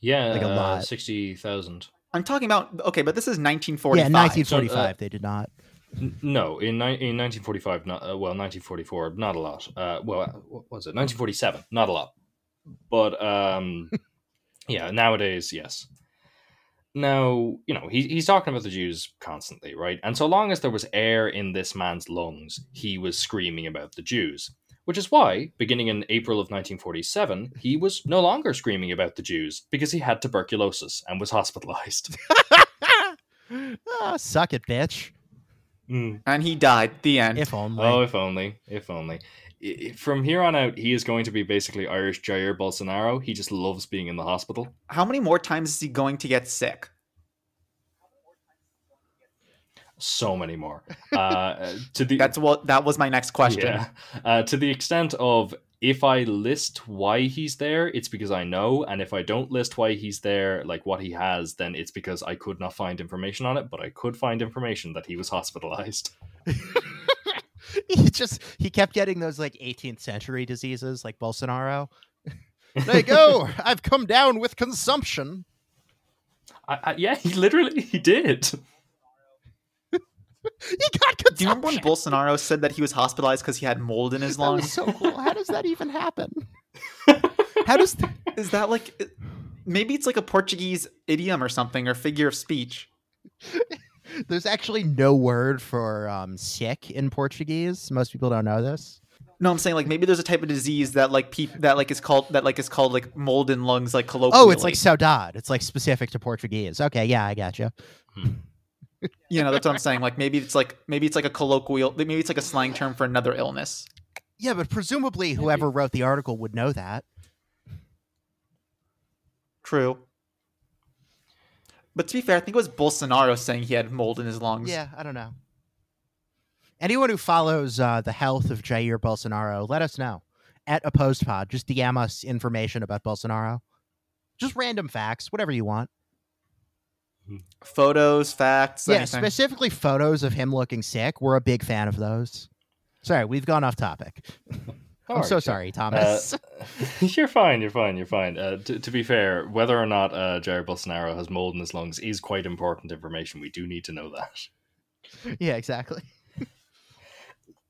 Yeah, Like a uh, lot. 60,000. I'm talking about okay, but this is 1945. Yeah, 1945, So, uh, they did not. N- No, in, ni- in 1945, not, uh, well, 1944, not a lot. Uh, well, uh, what was it? 1947, not a lot. But um, yeah, nowadays, yes. Now, you know, he, he's talking about the Jews constantly, right? And so long as there was air in this man's lungs, he was screaming about the Jews. Which is why, beginning in April of 1947, he was no longer screaming about the Jews because he had tuberculosis and was hospitalized. Ah, suck it, bitch. Mm. and he died. The end. If only. Oh, if only, if only. I- I- From here on out, he is going to be basically Irish Jair Bolsonaro. He just loves being in the hospital. How many more times is he going to get sick? So many more. Uh, to the That's what that was my next question. yeah, uh, to the extent of if I list why he's there, it's because I know, and if I don't list why he's there, like what he has, then it's because I could not find information on it, but I could find information that he was hospitalized. he just he kept getting those like 18th century diseases like Bolsonaro. there you go. I've come down with consumption. I, I, yeah, he literally he did. he got consumption. Do you remember when Bolsonaro said that he was hospitalized because he had mold in his That was lungs? so cool. How does that even happen? How does th- Is that like maybe it's like a Portuguese idiom or something or figure of speech? there's actually no word for um, sick in Portuguese. Most people don't know this. No, I'm saying like maybe there's a type of disease that like peop- that like is called that like is called like mold in lungs like colloquially. Oh, it's like saudade. It's like specific to Portuguese. Okay, yeah, I got you. You know that's what I'm saying. Like maybe it's like maybe it's like a colloquial maybe it's like a slang term for another illness. Yeah, but presumably whoever wrote the article would know that. True. But to be fair, I think it was Bolsonaro saying he had mold in his lungs. Yeah, I don't know. Anyone who follows uh, the health of Jair Bolsonaro, let us know at opposed pod. Just DM us information about Bolsonaro. Just random facts, whatever you want. Photos, facts, yeah, anything. specifically photos of him looking sick. We're a big fan of those. Sorry, we've gone off topic. I'm Alright, so sorry, Thomas. Uh, you're fine. You're fine. You're fine. Uh, to, to be fair, whether or not uh, Jair Bolsonaro has mold in his lungs is quite important information. We do need to know that. yeah, exactly.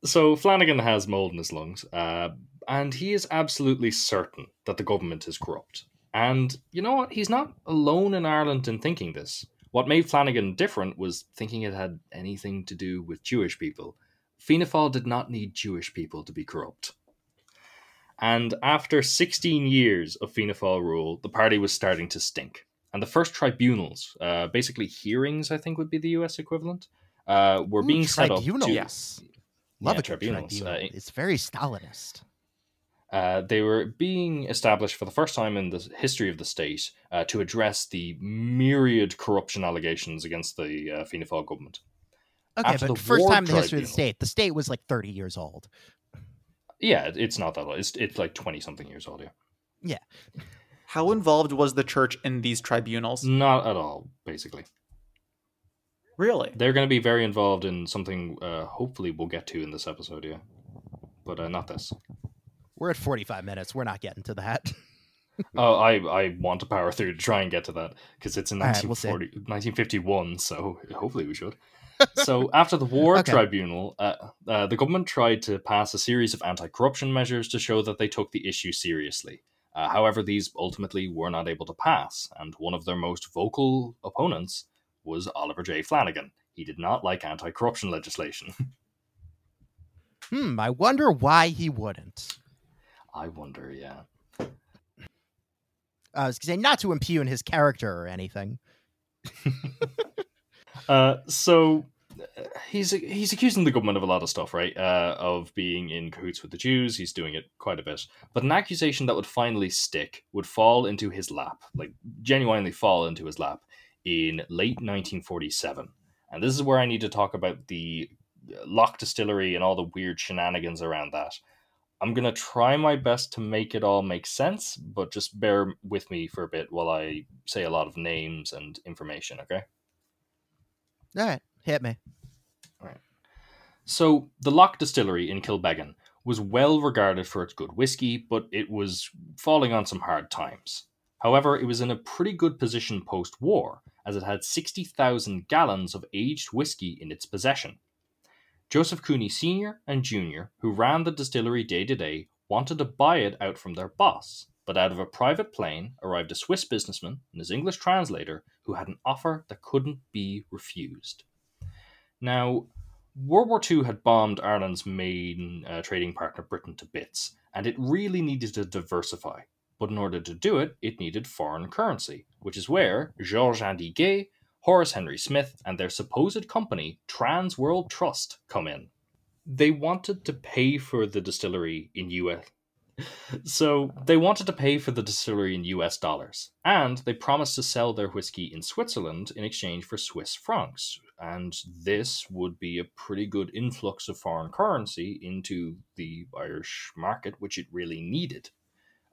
So Flanagan has mold in his lungs, uh, and he is absolutely certain that the government is corrupt. And you know what? He's not alone in Ireland in thinking this. What made Flanagan different was thinking it had anything to do with Jewish people. Fianna Fáil did not need Jewish people to be corrupt. And after 16 years of Fianna Fáil rule, the party was starting to stink. And the first tribunals, uh, basically hearings, I think would be the US equivalent, uh, were Ooh, being set up. tribunals. To, Yes. Love Yeah, a tribunals. tribunal. Uh, it's very Stalinist. Uh, they were being established for the first time in the history of the state uh, to address the myriad corruption allegations against the uh, Fianna Fáil government. Okay, After but the first war time in the history of the state. The state was like 30 years old. Yeah, it's not that old. It's, it's like 20 something years old, yeah. How involved was the church in these tribunals? Not at all, basically. Really? They're going to be very involved in something uh, hopefully we'll get to in this episode, yeah. But uh, not this. We're at 45 minutes. We're not getting to that. Oh, I, I want to power through to try and get to that because it's in right, we'll 1951, so hopefully we should. so after the war Okay. tribunal, uh, uh, the government tried to pass a series of anti-corruption measures to show that they took the issue seriously. Uh, however, these ultimately were not able to pass, and one of their most vocal opponents was Oliver J. Flanagan. He did not like anti-corruption legislation. hmm, I wonder why he wouldn't. I wonder, yeah. I was going to say, not to impugn his character or anything. Uh, so uh, he's he's accusing the government of a lot of stuff, right? Uh, of being in cahoots with the Jews. He's doing it quite a bit, but an accusation that would finally stick would fall into his lap, like genuinely fall into his lap, in late 1947. And this is where I need to talk about the Locke Distillery and all the weird shenanigans around that. I'm gonna try my best to make it all make sense, but just bear with me for a bit while I say a lot of names and information. Okay. All right, hit me. All right. So, the Locke Distillery in Kilbeggan was well regarded for its good whiskey, but it was falling on some hard times. However, it was in a pretty good position post war, as it had 60,000 gallons of aged whiskey in its possession. Joseph Cooney Sr. and Jr., who ran the distillery day to day, wanted to buy it out from their boss, but out of a private plane arrived a Swiss businessman and his English translator who had an offer that couldn't be refused. Now, World War II had bombed Ireland's main uh, trading partner, Britain, to bits, and it really needed to diversify. But in order to do it, it needed foreign currency, which is where Georges Indiguet, Horace Henry Smith, and their supposed company, Trans World Trust, come in. They wanted to pay for the distillery in US So they wanted to pay for the distillery in US dollars, and they promised to sell their whiskey in Switzerland in exchange for Swiss francs. And this would be a pretty good influx of foreign currency into the Irish market, which it really needed.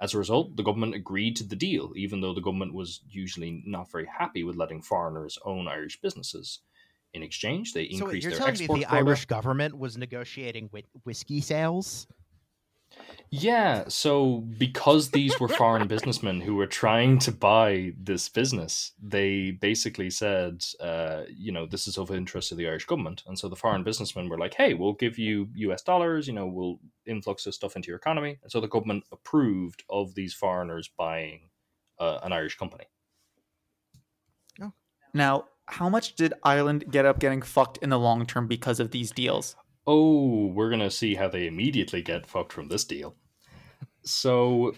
As a result, the government agreed to the deal, even though the government was usually not very happy with letting foreigners own Irish businesses. In exchange, they increased So wait, you're their telling me the quota. Irish government was negotiating whi- whiskey sales? Yeah, so because these were foreign businessmen who were trying to buy this business, they basically said, uh, you know, this is of interest to the Irish government. And so the foreign businessmen were like, hey, we'll give you US dollars, you know, we'll influx this stuff into your economy. And so the government approved of these foreigners buying uh, an Irish company. Now, how much did Ireland get up getting fucked in the long term because of these deals? Oh, we're going to see how they immediately get fucked from this deal. So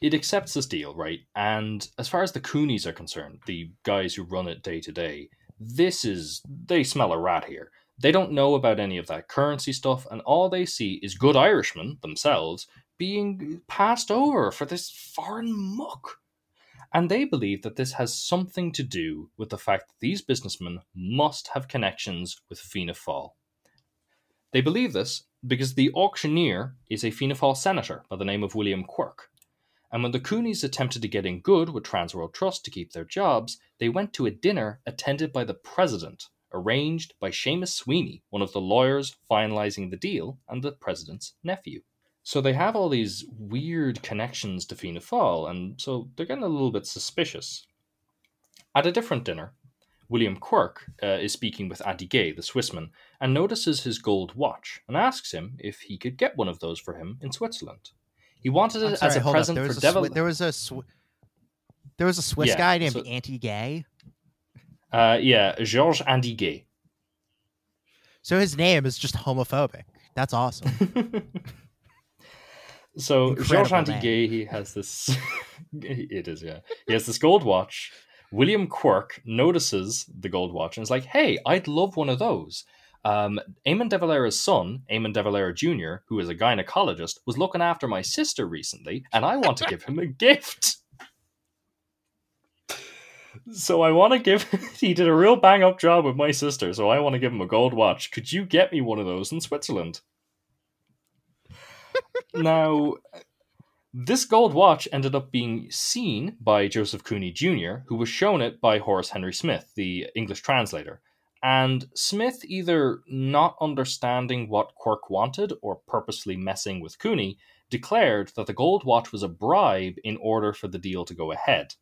it accepts this deal, right? And as far as the Coonies are concerned, the guys who run it day to day, this is, they smell a rat here. They don't know about any of that currency stuff, and all they see is good Irishmen themselves being passed over for this foreign muck. And they believe that this has something to do with the fact that these businessmen must have connections with Fianna Fáil. They believe this because the auctioneer is a Fianna Fáil senator by the name of William Quirk. And when the Coonies attempted to get in good with Transworld Trust to keep their jobs, they went to a dinner attended by the president, arranged by Seamus Sweeney, one of the lawyers finalizing the deal and the president's nephew. So they have all these weird connections to Fianna Fáil, and so they're getting a little bit suspicious. At a different dinner, William Quirk uh, is speaking with Andy Gay, the Swissman, and notices his gold watch and asks him if he could get one of those for him in Switzerland. He wanted it I'm as a present for Devil. There was a Swi- there was a Swiss Yeah, guy named so- Anti-Gay. uh, yeah, Georges Andy Gay. So his name is just homophobic. That's awesome. So Incredible Georges Andy Gay, he has this. it is, yeah. He has this gold watch. William Quirk notices the gold watch and is like, "Hey, I'd love one of those." Um, Eamon de Valera's son, Eamon de Valera Jr., who is a gynecologist, was looking after my sister recently, and I want to give him a gift. So I want to give. he did a real bang up job with my sister, so I want to give him a gold watch. Could you get me one of those in Switzerland? now, this gold watch ended up being seen by Joseph Cooney Jr., who was shown it by Horace Henry Smith, the English translator. And Smith, either not understanding what Quirk wanted or purposely messing with Cooney, declared that the gold watch was a bribe in order for the deal to go ahead.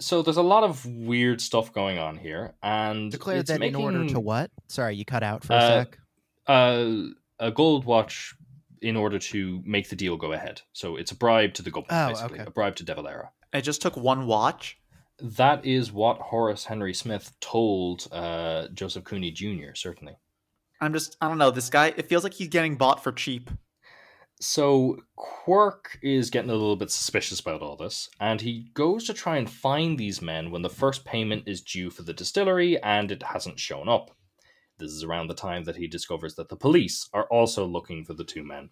So there's a lot of weird stuff going on here, and Declared that in order to what? Sorry, you cut out for a Uh, sec. uh, a gold watch in order to make the deal go ahead. So it's a bribe to the government, Oh, basically, okay. a bribe to De Valera. It just took one watch. That is what Horace Henry Smith told uh, Joseph Cooney Jr. Certainly. I'm just, I don't know. This guy, it feels like he's getting bought for cheap. So Quirk is getting a little bit suspicious about all this, and he goes to try and find these men when the first payment is due for the distillery, and it hasn't shown up. This is around the time that he discovers that the police are also looking for the two men.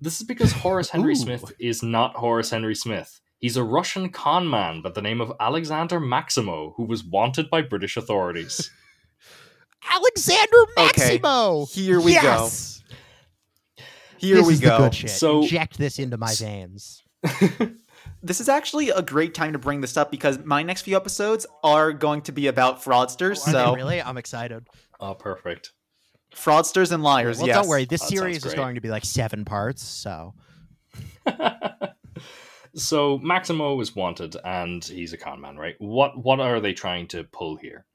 This is because Horace Henry Ooh. Smith is not Horace Henry Smith. He's a Russian con man by the name of Alexander Maximo, who was wanted by British authorities. Alexander Maximo! Okay, here we go. Yes! Here this we is go. The good shit. So- Inject this into my veins. This is actually a great time to bring this up because my next few episodes are going to be about fraudsters. Oh, are they so really, I'm excited. Oh, perfect. fraudsters and liars. Well, yes. don't worry. This That series is going to be like seven parts. So so Maximo is wanted, and he's a con man, right? What what are they trying to pull here?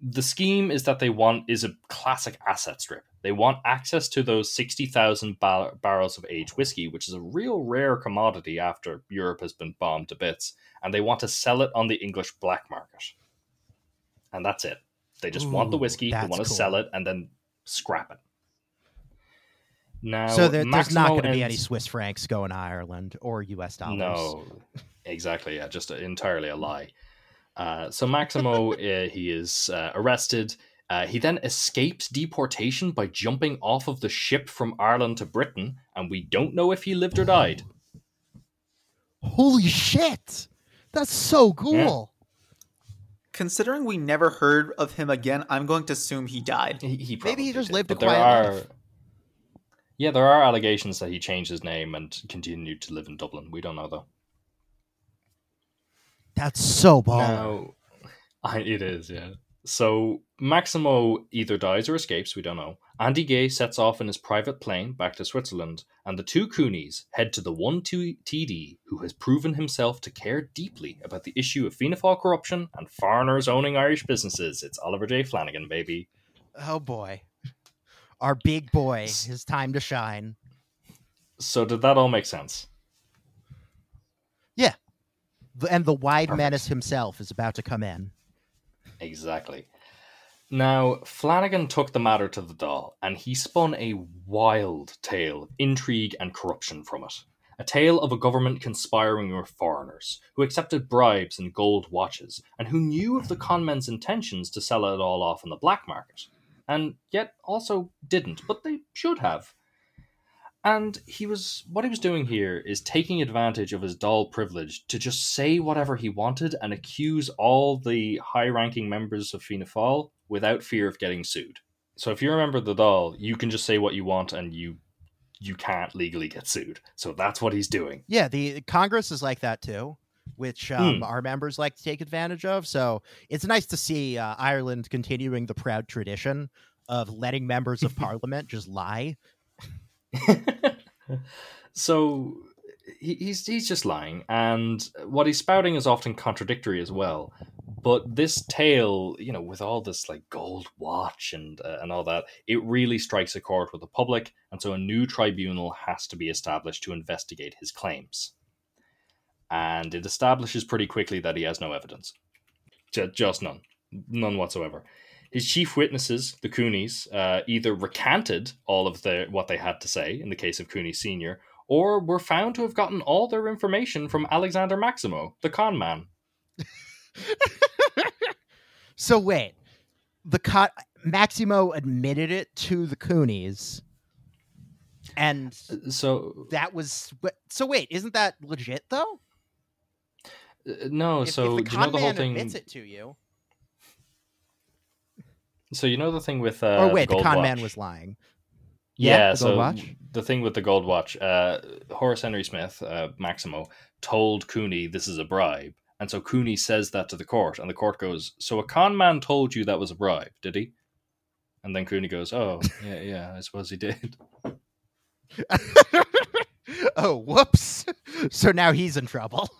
The scheme is that they want is a classic asset strip. They want access to those sixty thousand bar- barrels of aged whiskey, which is a real rare commodity after Europe has been bombed to bits, and they want to sell it on the English black market. And that's it. They just want the whiskey. They want to cool. sell it and then scrap it. Now, so there, there's not going to be any Swiss francs going to Ireland or U.S. dollars. no, exactly. Yeah, just entirely a lie. Uh, so Maximo, uh, he is uh, arrested. Uh, he then escapes deportation by jumping off of the ship from Ireland to Britain, and we don't know if he lived or died. Holy shit! That's so cool. Considering we never heard of him again, I'm going to assume he died. He, he Maybe he just did, lived a but there quiet are, life. Yeah, there are allegations that he changed his name and continued to live in Dublin. We don't know though. That's so bad. Now, it is, yeah. So Maximo either dies or escapes, we don't know. Andy Gay sets off in his private plane back to Switzerland, and the two Coonies head to the one TD who has proven himself to care deeply about the issue of Fianna Fáil corruption and foreigners owning Irish businesses. It's Oliver J. Flanagan, baby. Oh boy. Our big boy, his time to shine. So did that all make sense? Yeah. And the wide Perfect. menace himself is about to come in. Exactly. Now, Flanagan took the matter to the Dáil, and he spun a wild tale of intrigue and corruption from it. A tale of a government conspiring with foreigners, who accepted bribes and gold watches, and who knew of the conmen's intentions to sell it all off on the black market, and yet also didn't, but they should have. And he was what he was doing here is taking advantage of his Dáil privilege to just say whatever he wanted and accuse all the high-ranking members of Fianna Fáil without fear of getting sued. So if you're a member of the Dáil, you can just say what you want and you you can't legally get sued. So that's what he's doing. Yeah, the Congress is like that too, which um, Hmm. our members like to take advantage of. So it's nice to see uh, Ireland continuing the proud tradition of letting members of parliament just lie. so he, he's he's just lying, and what he's spouting is often contradictory as well. But this tale, you know, with all this like gold watch and uh, and all that, it really strikes a chord with the public, and so a new tribunal has to be established to investigate his claims. And it establishes pretty quickly that he has no evidence, just, just none, none whatsoever. His chief witnesses, the Coonies, uh, either recanted all of the what they had to say in the case of Cooney Senior, or were found to have gotten all their information from Alexander Maximo, the con man. So wait, the con Maximo admitted it to the Coonies, and So that was. So wait, isn't that legit though? uh, no, If, so if the do you know con the whole man thing. admits it to you, So you know the thing with uh, or wait, the, gold con watch? man was lying. Yeah, the so watch. the thing with the gold watch, uh, Horace Henry Smith, uh, Maximo, told Cooney this is a bribe. And so Cooney says that to the court, and the court goes, So a con man told you that was a bribe, did he? And then Cooney goes, Oh, yeah, yeah, I suppose he did. oh, whoops! So now he's in trouble.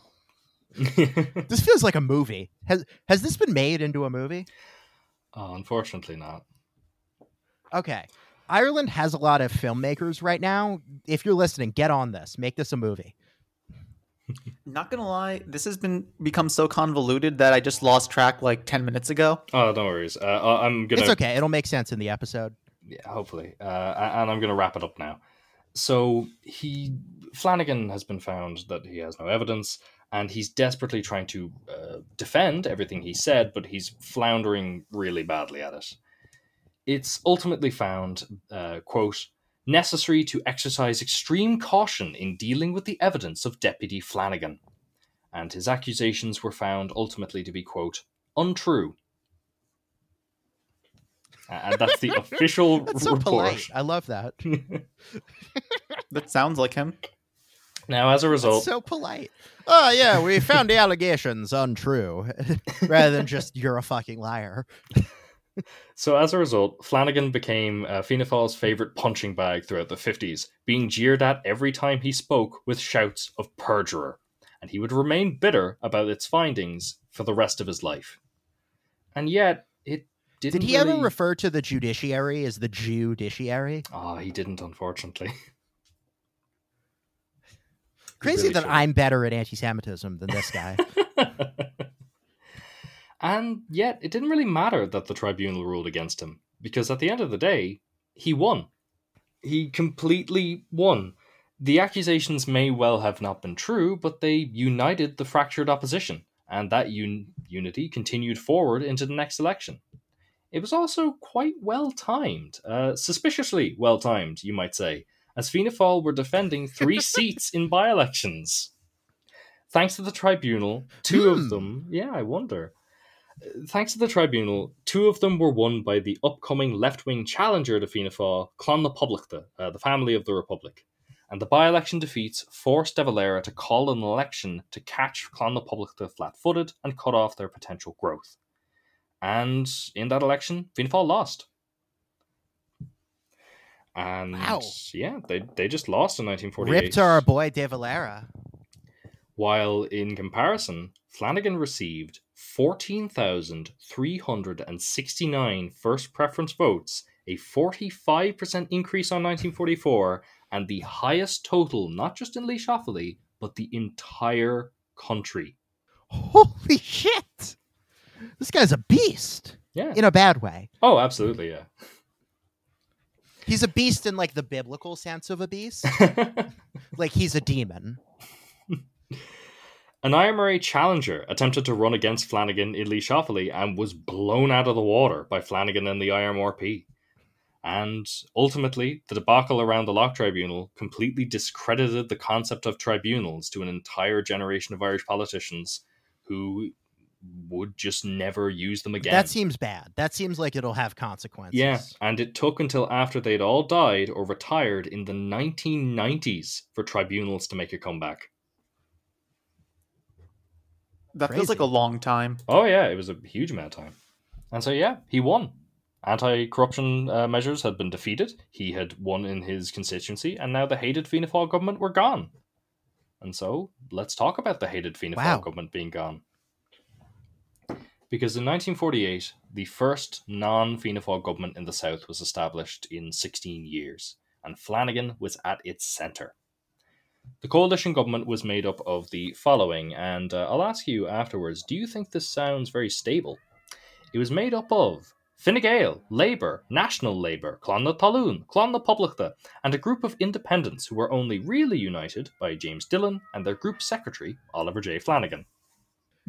This feels like a movie. Has has this been made into a movie? Oh, unfortunately not. Okay. Ireland has a lot of filmmakers right now. If you're listening, get on this. Make this a movie. Not gonna lie, this has been become so convoluted that I just lost track like ten minutes ago. Oh, no worries. Uh, I- I'm gonna It's okay. It'll make sense in the episode. yeah, hopefully. Uh, and I'm going to wrap it up now. So he Flanagan has been found that he has no evidence, and he's desperately trying to uh, defend everything he said, but he's floundering really badly at it. It's ultimately found, uh, quote, necessary to exercise extreme caution in dealing with the evidence of Deputy Flanagan, and his accusations were found ultimately to be, quote, untrue. And that's the official That's so report. polite. I love that. That sounds like him. Now, as a That's result, so polite. Oh yeah, we found the allegations untrue, rather than just you're a fucking liar. so as a result, Flanagan became uh, Fianna Fáil's favorite punching bag throughout the fifties, being jeered at every time he spoke with shouts of perjurer, and he would remain bitter about its findings for the rest of his life. And yet, it didn't. Did he really... ever refer to the judiciary as the judiciary? Oh, he didn't, unfortunately. Crazy really that should. I'm better at anti-Semitism than this guy. and yet, it didn't really matter that the tribunal ruled against him, because at the end of the day, he won. He completely won. The accusations may well have not been true, but they united the fractured opposition, and that un- unity continued forward into the next election. it was also quite well timed, uh, suspiciously well timed, you might say, as Fianna Fáil were defending three seats in by elections. Thanks to the tribunal, two Hmm. of them, yeah, I wonder. Thanks to the tribunal, two of them were won by the upcoming left wing challenger to Fianna Fáil, Clann na Poblachta, uh, the family of the Republic. And the by election defeats forced De Valera to call an election to catch Clann na Poblachta flat footed and cut off their potential growth. And in that election, Fianna Fáil lost. And Wow. yeah, they, they just lost in 1948. Ripped to our boy De Valera. while in comparison, Flanagan received 14,369 first preference votes, a 45% increase on 1944, and the highest total not just in Laois-Offaly, but the entire country. Holy shit! This guy's a beast Yeah. in a bad way. Oh, absolutely, yeah. He's a beast in like the biblical sense of a beast. like he's a demon. An IMRA challenger attempted to run against Flanagan in Laois-Offaly and was blown out of the water by Flanagan and the IMRP. And ultimately, the debacle around the Locke Tribunal completely discredited the concept of tribunals to an entire generation of Irish politicians who would just never use them again. That seems bad. That seems like it'll have consequences. Yeah, and it took until after they'd all died or retired in the 1990s for tribunals to make a comeback. That feels like a long time. Oh yeah, it was a huge amount of time. And so yeah, he won. Anti-corruption uh, measures had been defeated. He had won in his constituency, and now the hated Fianna Fáil government were gone. And so let's talk about the hated Fianna Wow. Fáil government being gone. Because in 1948, the first non-Fianna Fáil government in the South was established in 16 years, and Flanagan was at its centre. The coalition government was made up of the following, and uh, I'll ask you afterwards do you think this sounds very stable? It was made up of Fine Gael, Labour, National Labour, Clann na Talmhan, Clann na Poblachta, and a group of independents who were only really united by James Dillon and their group secretary, Oliver J. Flanagan.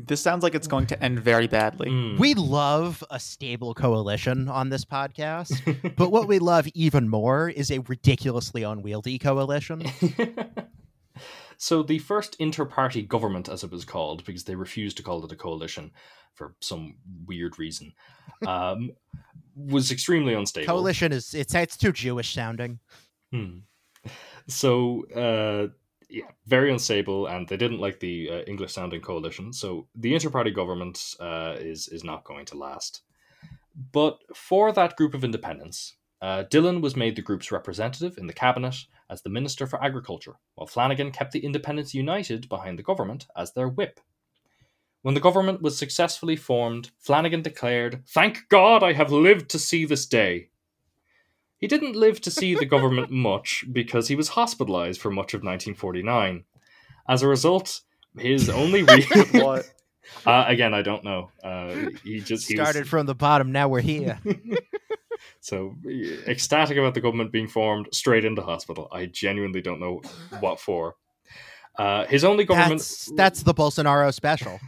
This sounds like it's going to end very badly. Mm. We love a stable coalition on this podcast, but what we love even more is a ridiculously unwieldy coalition. so the first inter-party government, as it was called, because they refused to call it a coalition for some weird reason, um, was extremely unstable. Coalition is it's it's too Jewish sounding. Hmm. So, uh, yeah, very unstable, and they didn't like the uh, English-sounding coalition. So the inter-party government uh, is is not going to last. But for that group of independents, uh, Dillon was made the group's representative in the cabinet as the Minister for Agriculture, while Flanagan kept the independents united behind the government as their whip. When the government was successfully formed, Flanagan declared, Thank God I have lived to see this day. He didn't live to see the government much because he was hospitalized for much of 1949. As a result, his only re- What? uh, again, I don't know. Uh, he just he was- Started from the bottom, now we're here. so ecstatic about the government being formed, straight into hospital. I genuinely don't know what for. Uh, his only government That's that's the Bolsonaro special.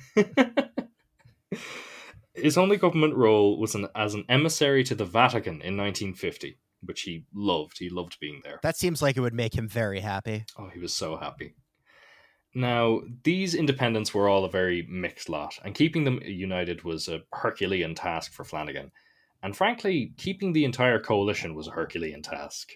his only government role was an, as an emissary to the Vatican in 1950, which he loved. He loved being there. That seems like it would make him very happy. Oh, he was so happy. Now, these independents were all a very mixed lot, and keeping them united was a Herculean task for Flanagan. And frankly, keeping the entire coalition was a Herculean task.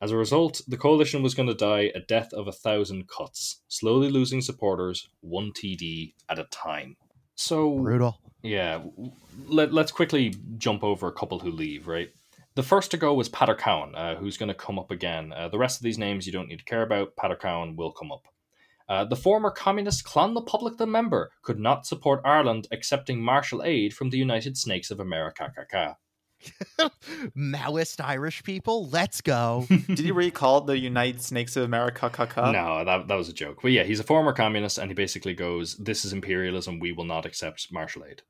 As a result, the coalition was going to die a death of a thousand cuts, slowly losing supporters, one TD at a time. So, Brutal. yeah, let, let's quickly jump over a couple who leave, right? The first to go was Peadar Cowan, uh, who's going to come up again. Uh, the rest of these names you don't need to care about. Peadar Cowan will come up. Uh, the former communist Clan the Public the member could not support Ireland accepting Marshall aid from the United Snakes of America. Maoist Irish people, let's go. Did he really call it the United Snakes of America? Kaka? no, that, that was a joke. But yeah, he's a former communist, and he basically goes, This is imperialism. We will not accept Marshall aid.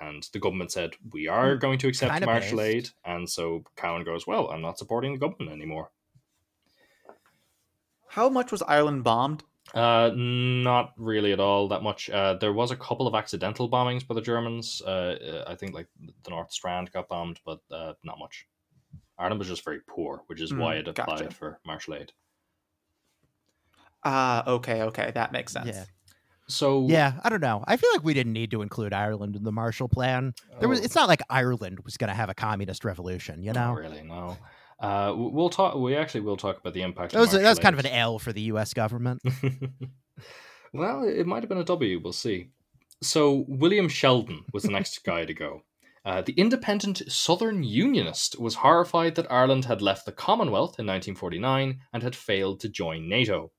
And the government said, We are Hmm, going to accept kinda Marshall based. aid. And so Cowan goes, Well, I'm not supporting the government anymore. How much was Ireland bombed? Uh, not really at all that much. Uh, there was a couple of accidental bombings by the Germans. Uh, I think like the North Strand got bombed, but uh, not much. Ireland was just very poor, which is Mm, why it applied gotcha. for Marshall aid. Ah, okay, okay, that makes sense. Yeah. So Yeah, I don't know. I feel like we didn't need to include Ireland in the Marshall Plan. There was. Oh, It's not like Ireland was going to have a communist revolution. You not know, really no. Uh, we'll talk. We actually will talk about the impact. that of was that was kind of an. L for the U.S. government. well, it might have been a W. We'll see. So William Sheldon was the next guy to go. Uh, the independent Southern Unionist was horrified that Ireland had left the Commonwealth in 1949 and had failed to join NATO.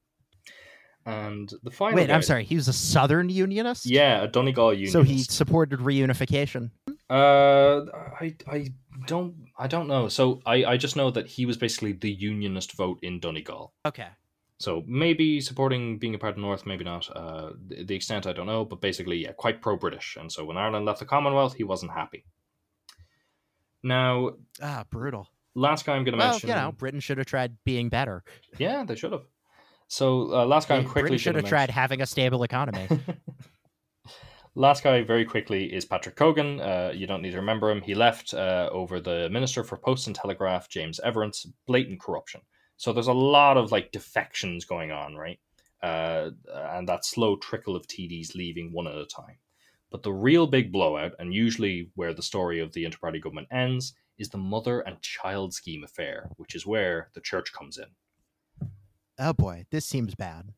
And the final. Wait, I'm sorry. He was a Southern Unionist. Yeah, a Donegal Unionist. So he supported reunification. Uh, I I don't I don't know. So I I just know that he was basically the Unionist vote in Donegal. Okay. So maybe supporting being a part of North, maybe not. Uh, the, the extent I don't know, but basically, yeah, quite pro-British. And so when Ireland left the Commonwealth, he wasn't happy. Now, Ah, brutal. last guy I'm going to Well, mention. you know, Britain should have tried being better. yeah, they should have. So uh, last guy I'm quickly Britain should have tried having a stable economy. Last guy, very quickly, is Patrick Cogan. Uh, you don't need to remember him. He left uh, over the Minister for Post and Telegraph, James Everett. Blatant corruption. So there's a lot of like defections going on, right? Uh, and that slow trickle of TDs leaving one at a time. But the real big blowout, and usually where the story of the inter-party government ends, is the mother and child scheme affair, which is where the church comes in. Oh boy, this seems bad.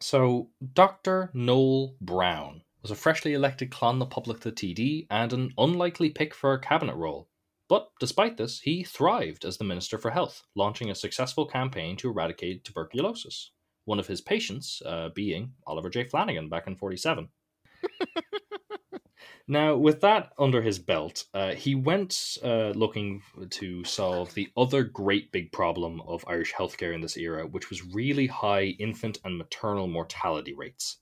So, Dr. Noel Browne was a freshly elected Clann na Poblachta TD and an unlikely pick for a cabinet role. But despite this, he thrived as the Minister for Health, launching a successful campaign to eradicate tuberculosis. One of his patients uh, being Oliver J. Flanagan back in 47. now, with that under his belt, uh, he went uh, looking to solve the other great big problem of Irish healthcare in this era, which was really high infant and maternal mortality rates.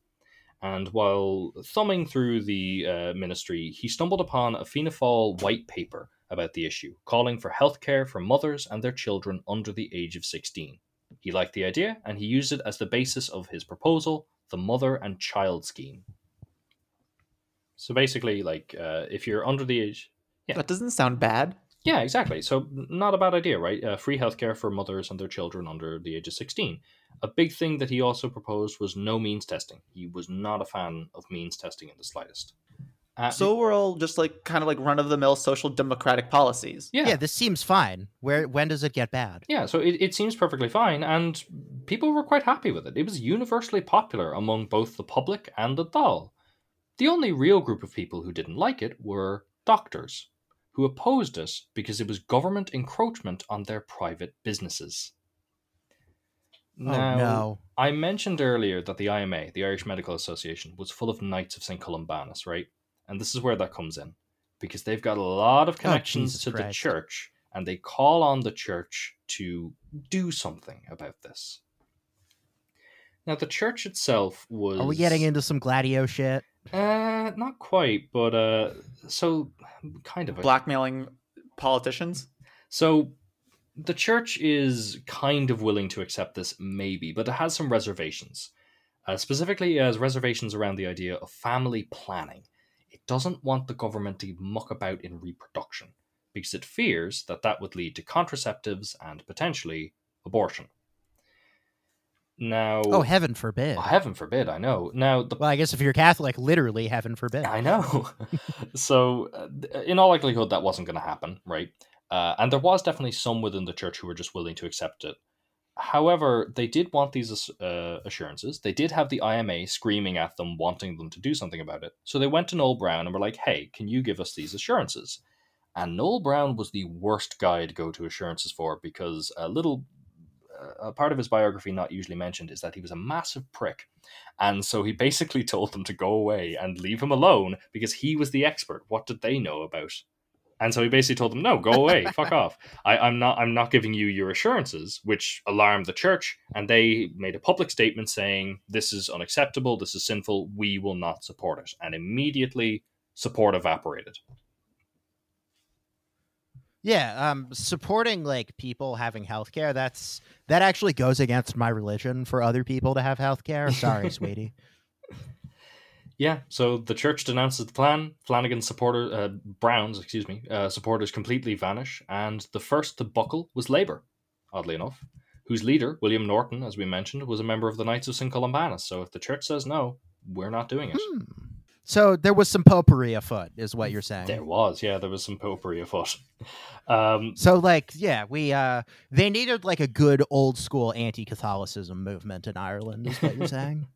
And while thumbing through the uh, ministry, he stumbled upon a Fianna Fáil white paper about the issue, calling for healthcare for mothers and their children under the age of 16. He liked the idea, and he used it as the basis of his proposal, the Mother and Child Scheme. So basically, like, uh, if you're under the age. Yeah. That doesn't sound bad. Yeah, exactly. So, not a bad idea, right? Uh, free healthcare for mothers and their children under the age of 16. A big thing that he also proposed was no means testing. He was not a fan of means testing in the slightest. Uh, So we're all just like kind of like run of the mill social democratic policies. yeah, Yeah. this seems fine. Where when does it get bad? Yeah, so it, it seems perfectly fine, and people were quite happy with it. It was universally popular among both the public and the Dáil. The only real group of people who didn't like it were doctors, who opposed it because it was government encroachment on their private businesses. oh no. I mentioned earlier that the IMA, the Irish Medical Association, was full of Knights of St. Columbanus, right? And this is where that comes in. Because they've got a lot of oh, connections Oh, to the church, and they call on the church to do something about this. Now, the church itself was. Are we getting into some Gladio shit? Uh, not quite, but uh, so kind of. Blackmailing politicians. So the church is kind of willing to accept this, maybe, but it has some reservations. Uh, specifically, it has reservations around the idea of family planning. It doesn't want the government to muck about in reproduction because it fears that that would lead to contraceptives and potentially abortion. Now, Oh, heaven forbid. oh, heaven forbid, I know. Now, the Well, I guess if you're Catholic, literally heaven forbid. I know. so, uh, in all likelihood, that wasn't going to happen, right? Uh, and there was definitely some within the church who were just willing to accept it. However, they did want these uh, assurances. They did have the IMA screaming at them, wanting them to do something about it. So they went to Noel Browne and were like, hey, can you give us these assurances? And Noel Browne was the worst guy to go to assurances for because a little a part of his biography not usually mentioned is that he was a massive prick. And so he basically told them to go away and leave him alone because he was the expert. What did they know about? And so he basically told them, "No, go away, fuck off. I, I'm not. I'm not giving you your assurances," which alarmed the church, and they made a public statement saying, "This is unacceptable. This is sinful. We will not support it." And immediately, support evaporated. Yeah, um, supporting like people having health care, that's that actually goes against my religion for other people to have health care. Sorry, sweetie. Yeah, so the church denounces the plan. Flanagan's supporter, uh, Browne's, excuse me, uh, supporters completely vanish, and the first to buckle was Labour, oddly enough, whose leader, William Norton, as we mentioned, was a member of the Knights of St. Columbanus. So if the church says no, we're not doing it. Hmm. So there was some popery afoot, is what you're saying. There was, yeah, there was some popery afoot. Um, So like, yeah, we uh they needed like a good old school anti-Catholicism movement in Ireland, is what you're saying?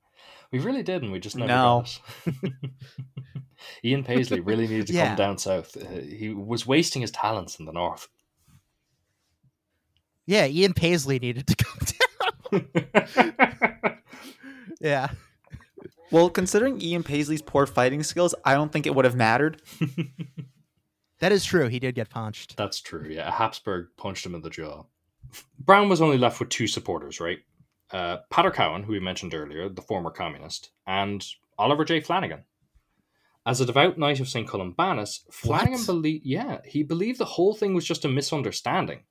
we really did, and we just never No. Ian Paisley really needed to Yeah. come down south. Uh, he was wasting his talents in the north. yeah, Ian Paisley needed to come down. yeah. Well, considering Ian Paisley's poor fighting skills, I don't think it would have mattered. That is true. He did get punched. That's true. Yeah, Habsburg punched him in the jaw. Browne was only left with two supporters, right? Uh, Peadar Cowan, who we mentioned earlier, the former communist, and Oliver J. Flanagan. As a devout knight of St. Columbanus, Flanagan believed, yeah, he believed the whole thing was just a misunderstanding.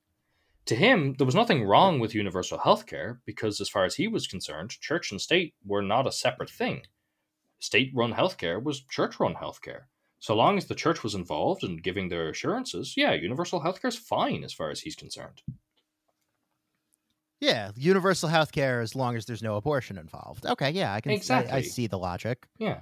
To him, there was nothing wrong with universal health care because, as far as he was concerned, church and state were not a separate thing. State run healthcare was church run healthcare. So long as the church was involved and giving their assurances, yeah, universal healthcare is fine as far as he's concerned. Yeah, universal healthcare as long as there's no abortion involved. Okay, yeah, I can I- I, see the logic. Yeah.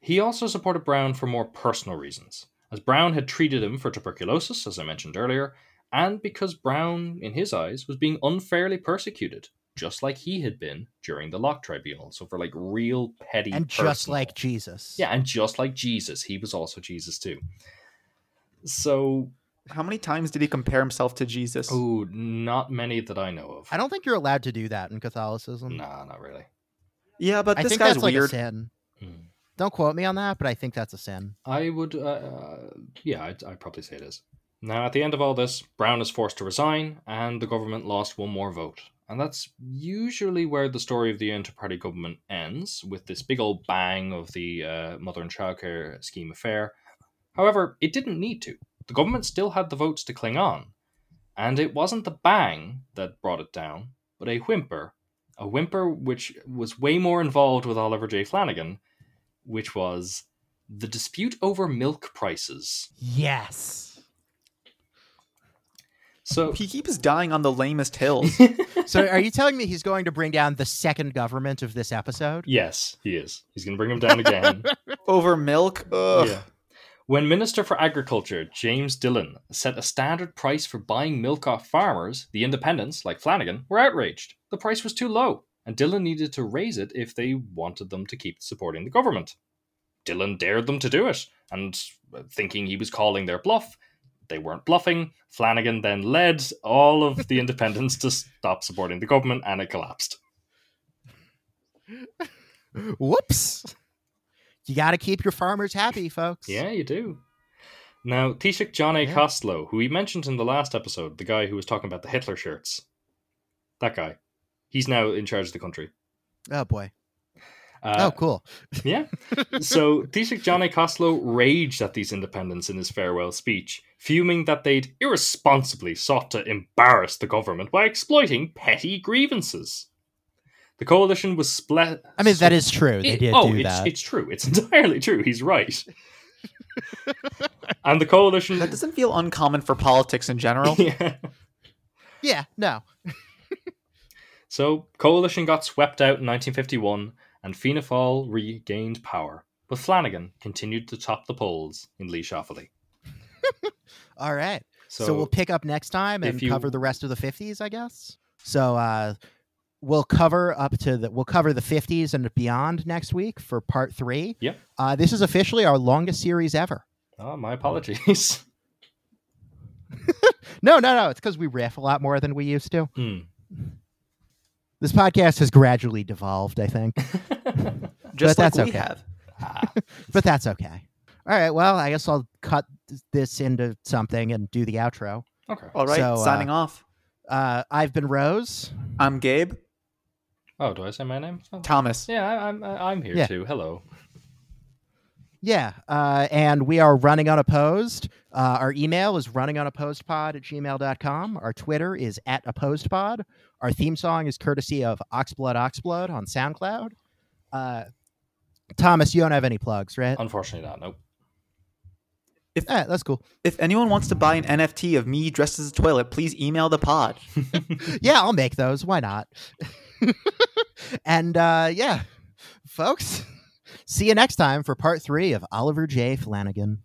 He also supported Browne for more personal reasons, as Browne had treated him for tuberculosis, as I mentioned earlier, and because Browne, in his eyes, was being unfairly persecuted, just like he had been during the Locke Tribunal. So for like real petty And just like Jesus. Yeah, and just like Jesus, he was also Jesus too. So, How many times did he compare himself to Jesus? oh, not many that I know of. I don't think you're allowed to do that in Catholicism. Nah, not really. Yeah, but I this think guy's that's like a weird. sin. Hmm. Don't quote me on that, but I think that's a sin. I would, uh, uh, yeah, I'd, I'd probably say it is. Now, at the end of all this, Browne is forced to resign, and the government lost one more vote. And that's usually where the story of the inter-party government ends, with this big old bang of the uh, mother and childcare scheme affair. However, it didn't need to. The government still had the votes to cling on. And it wasn't the bang that brought it down, but a whimper. A whimper which was way more involved with Oliver J. Flanagan, which was the dispute over milk prices. Yes. So, He keeps dying on the lamest hills. So are you telling me he's going to bring down the second government of this episode? yes, he is. He's going to bring him down again. Over milk? Ugh. yeah. When Minister for Agriculture James Dillon set a standard price for buying milk off farmers, the independents, like Flanagan, were outraged. The price was too low, and Dillon needed to raise it if they wanted them to keep supporting the government. Dillon dared them to do it, and uh, thinking he was calling their bluff, they weren't bluffing. Flanagan then led all of the independents to stop supporting the government, and it collapsed. Whoops. You got to keep your farmers happy, folks. Yeah, you do. Now, Taoiseach John A. Yeah. Costello, who we mentioned in the last episode, the guy who was talking about the Hitler shirts, that guy, he's now in charge of the country. Oh boy. Uh, oh, cool. Yeah. so Taoiseach John A. Costello raged at these independents in his farewell speech, fuming that they'd irresponsibly sought to embarrass the government by exploiting petty grievances. The coalition was split. I mean, that is true. They It- did oh, do it's, that. it's true. It's entirely true. He's right. and the coalition. That doesn't feel uncommon for politics in general. yeah. Yeah, no. So, coalition got swept out in 1951, and Fianna Fáil regained power. But Flanagan continued to top the polls in Laois-Offaly. All right. So, So, we'll pick up next time and you- cover the rest of the 50s, I guess. So uh we'll cover up to the we'll cover the 50s and beyond next week for part 3. Yep. Uh this is officially our longest series ever. oh, my apologies. No, no, no, it's cuz we riff a lot more than we used to. Hmm. This podcast has gradually devolved, I think. Just But like that's we okay. have. Ah, but that's okay. All right, well, I guess I'll cut this into something and do the outro. okay. All right, So, uh, signing off. Uh I've been Rose. I'm Gabe. Oh, do I say my name? Oh. Thomas. Yeah, I, I'm I'm here Yeah. too. Hello. Yeah, uh, and we are running unopposed. Uh, our email is running runningunopposedpod at gmail.com. Our Twitter is at opposedpod. Our theme song is courtesy of Oxblood Oxblood on SoundCloud. Uh, Thomas, you don't have any plugs, right? Unfortunately, not. Nope. Eh, that's cool. If anyone wants to buy an NFT of me dressed as a toilet, please email the pod. Yeah, I'll make those. Why not? and uh, yeah, folks, see you next time for part three of Oliver J. Flanagan.